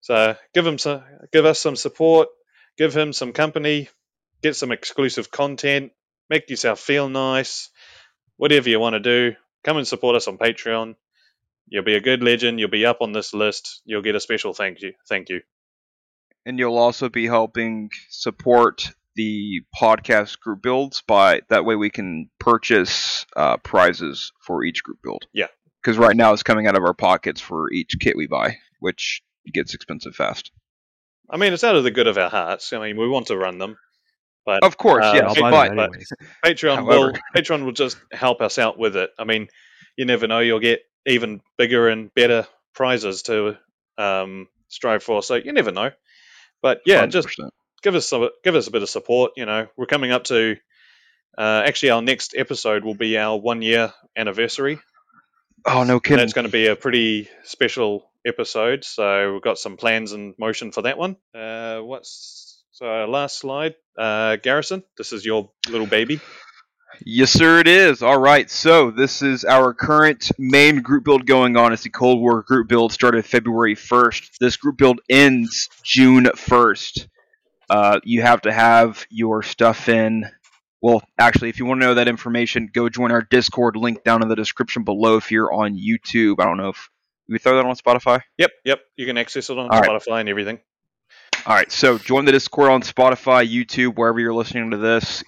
So give him some, give us some support, give him some company, get some exclusive content, make yourself feel nice, whatever you want to do. Come and support us on Patreon. You'll be a good legend. You'll be up on this list. You'll get a special thank you. Thank you. and you'll also be helping support the podcast group builds by that way we can purchase uh, prizes for each group build. Yeah. Because right now it's coming out of our pockets for each kit we buy, which gets expensive fast. I mean, it's out of the good of our hearts. I mean, we want to run them, But Of course, Uh, yes. I'll buy but them but- *laughs* Patreon However- will *laughs* Patreon will just help us out with it. I mean, you never know; you'll get even bigger and better prizes to um, strive for. So you never know. But yeah, just 100%. give us some, give us a bit of support. You know, we're coming up to uh, actually our next episode will be our one year anniversary. Oh no And kidding. That's going to be a pretty special episode. So we've got some plans in motion for that one. Uh, what's so last slide? Uh, Garrison, this is your little baby. Yes, sir, it is. All right, so this is our current main group build going on. It's the Cold War group build started February 1st. This group build ends June 1st. Uh, you have to have your stuff in. Well, actually, if you want to know that information, go join our Discord link down in the description below if you're on YouTube. I don't know if we throw that on Spotify. Yep, yep. You can access it on All right. Spotify and everything. All right, so join the Discord on Spotify, YouTube, wherever you're listening to this.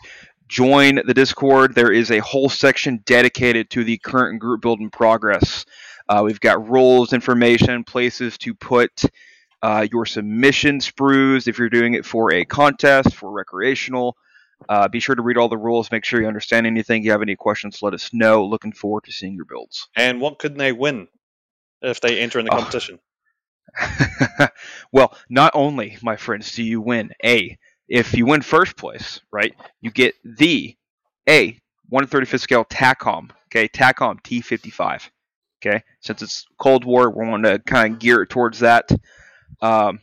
Join the Discord. There is a whole section dedicated to the current group build in progress. Uh, we've got rules, information, places to put uh, your submission sprues if you're doing it for a contest, for recreational. Uh, be sure to read all the rules. Make sure you understand anything. If you have any questions, let us know. Looking forward to seeing your builds. And what could they win if they enter in the competition? *laughs* well, not only, my friends, do you win A, if you win first place, right, you get the A 135th scale Takom, okay, Takom T55, okay. Since it's Cold War, we're going to kind of gear it towards that. Um,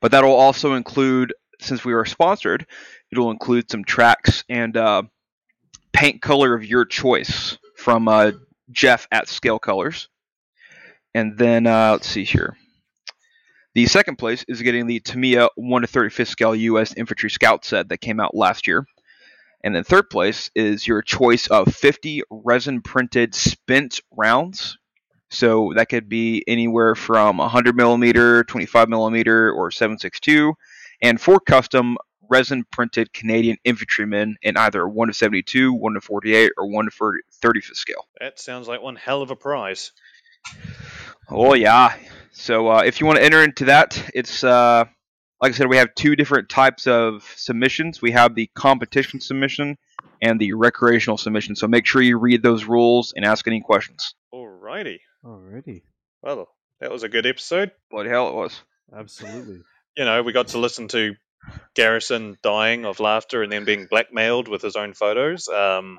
but that'll also include, since we are sponsored, it'll include some tracks and uh, paint color of your choice from uh, Jeff at Scale Colors. And then uh, let's see here. The second place is getting the Tamiya 1 to 35th scale U.S. Infantry Scout set that came out last year. And then third place is your choice of 50 resin printed spent rounds. So that could be anywhere from 100 millimeter, 25 millimeter, or 7.62, and four custom resin printed Canadian infantrymen in either 1 to 72, 1 to 48, or 1 to 35th scale. That sounds like one hell of a prize. Oh yeah. So uh, if you want to enter into that, it's uh, like I said, we have two different types of submissions. We have the competition submission and the recreational submission. So make sure you read those rules and ask any questions. Alrighty. Alrighty. Well, that was a good episode. Bloody hell, it was. Absolutely. *laughs* You know, we got to listen to Garrison dying of laughter and then being blackmailed with his own photos. Um,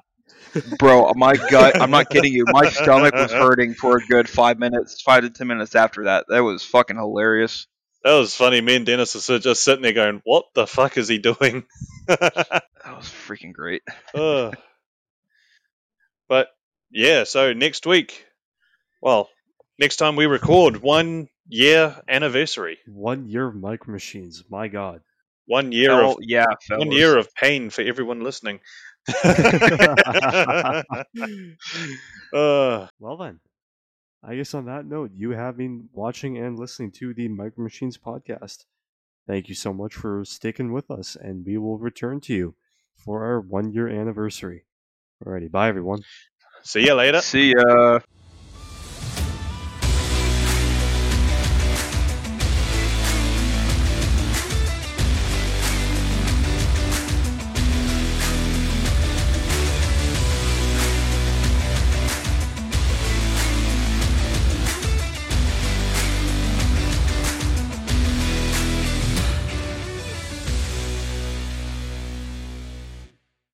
Bro, my gut, I'm not kidding you. My stomach was hurting for a good five minutes, five to ten minutes after that. That was fucking hilarious. that was funny. Me and Dennis are just sitting there going, "What the fuck is he doing?" *laughs* That was freaking great. Ugh. but yeah, so next week, well, next time we record, one year anniversary, One year of micro machines. My God. One year Hell of yeah, fellas. one year of pain for everyone listening. *laughs* uh, Well then, I guess on that note, you have been watching and listening to the Micro Machines podcast. Thank you so much for sticking with us, and we will return to you for our one year anniversary. Alrighty, bye everyone. see you later. See ya.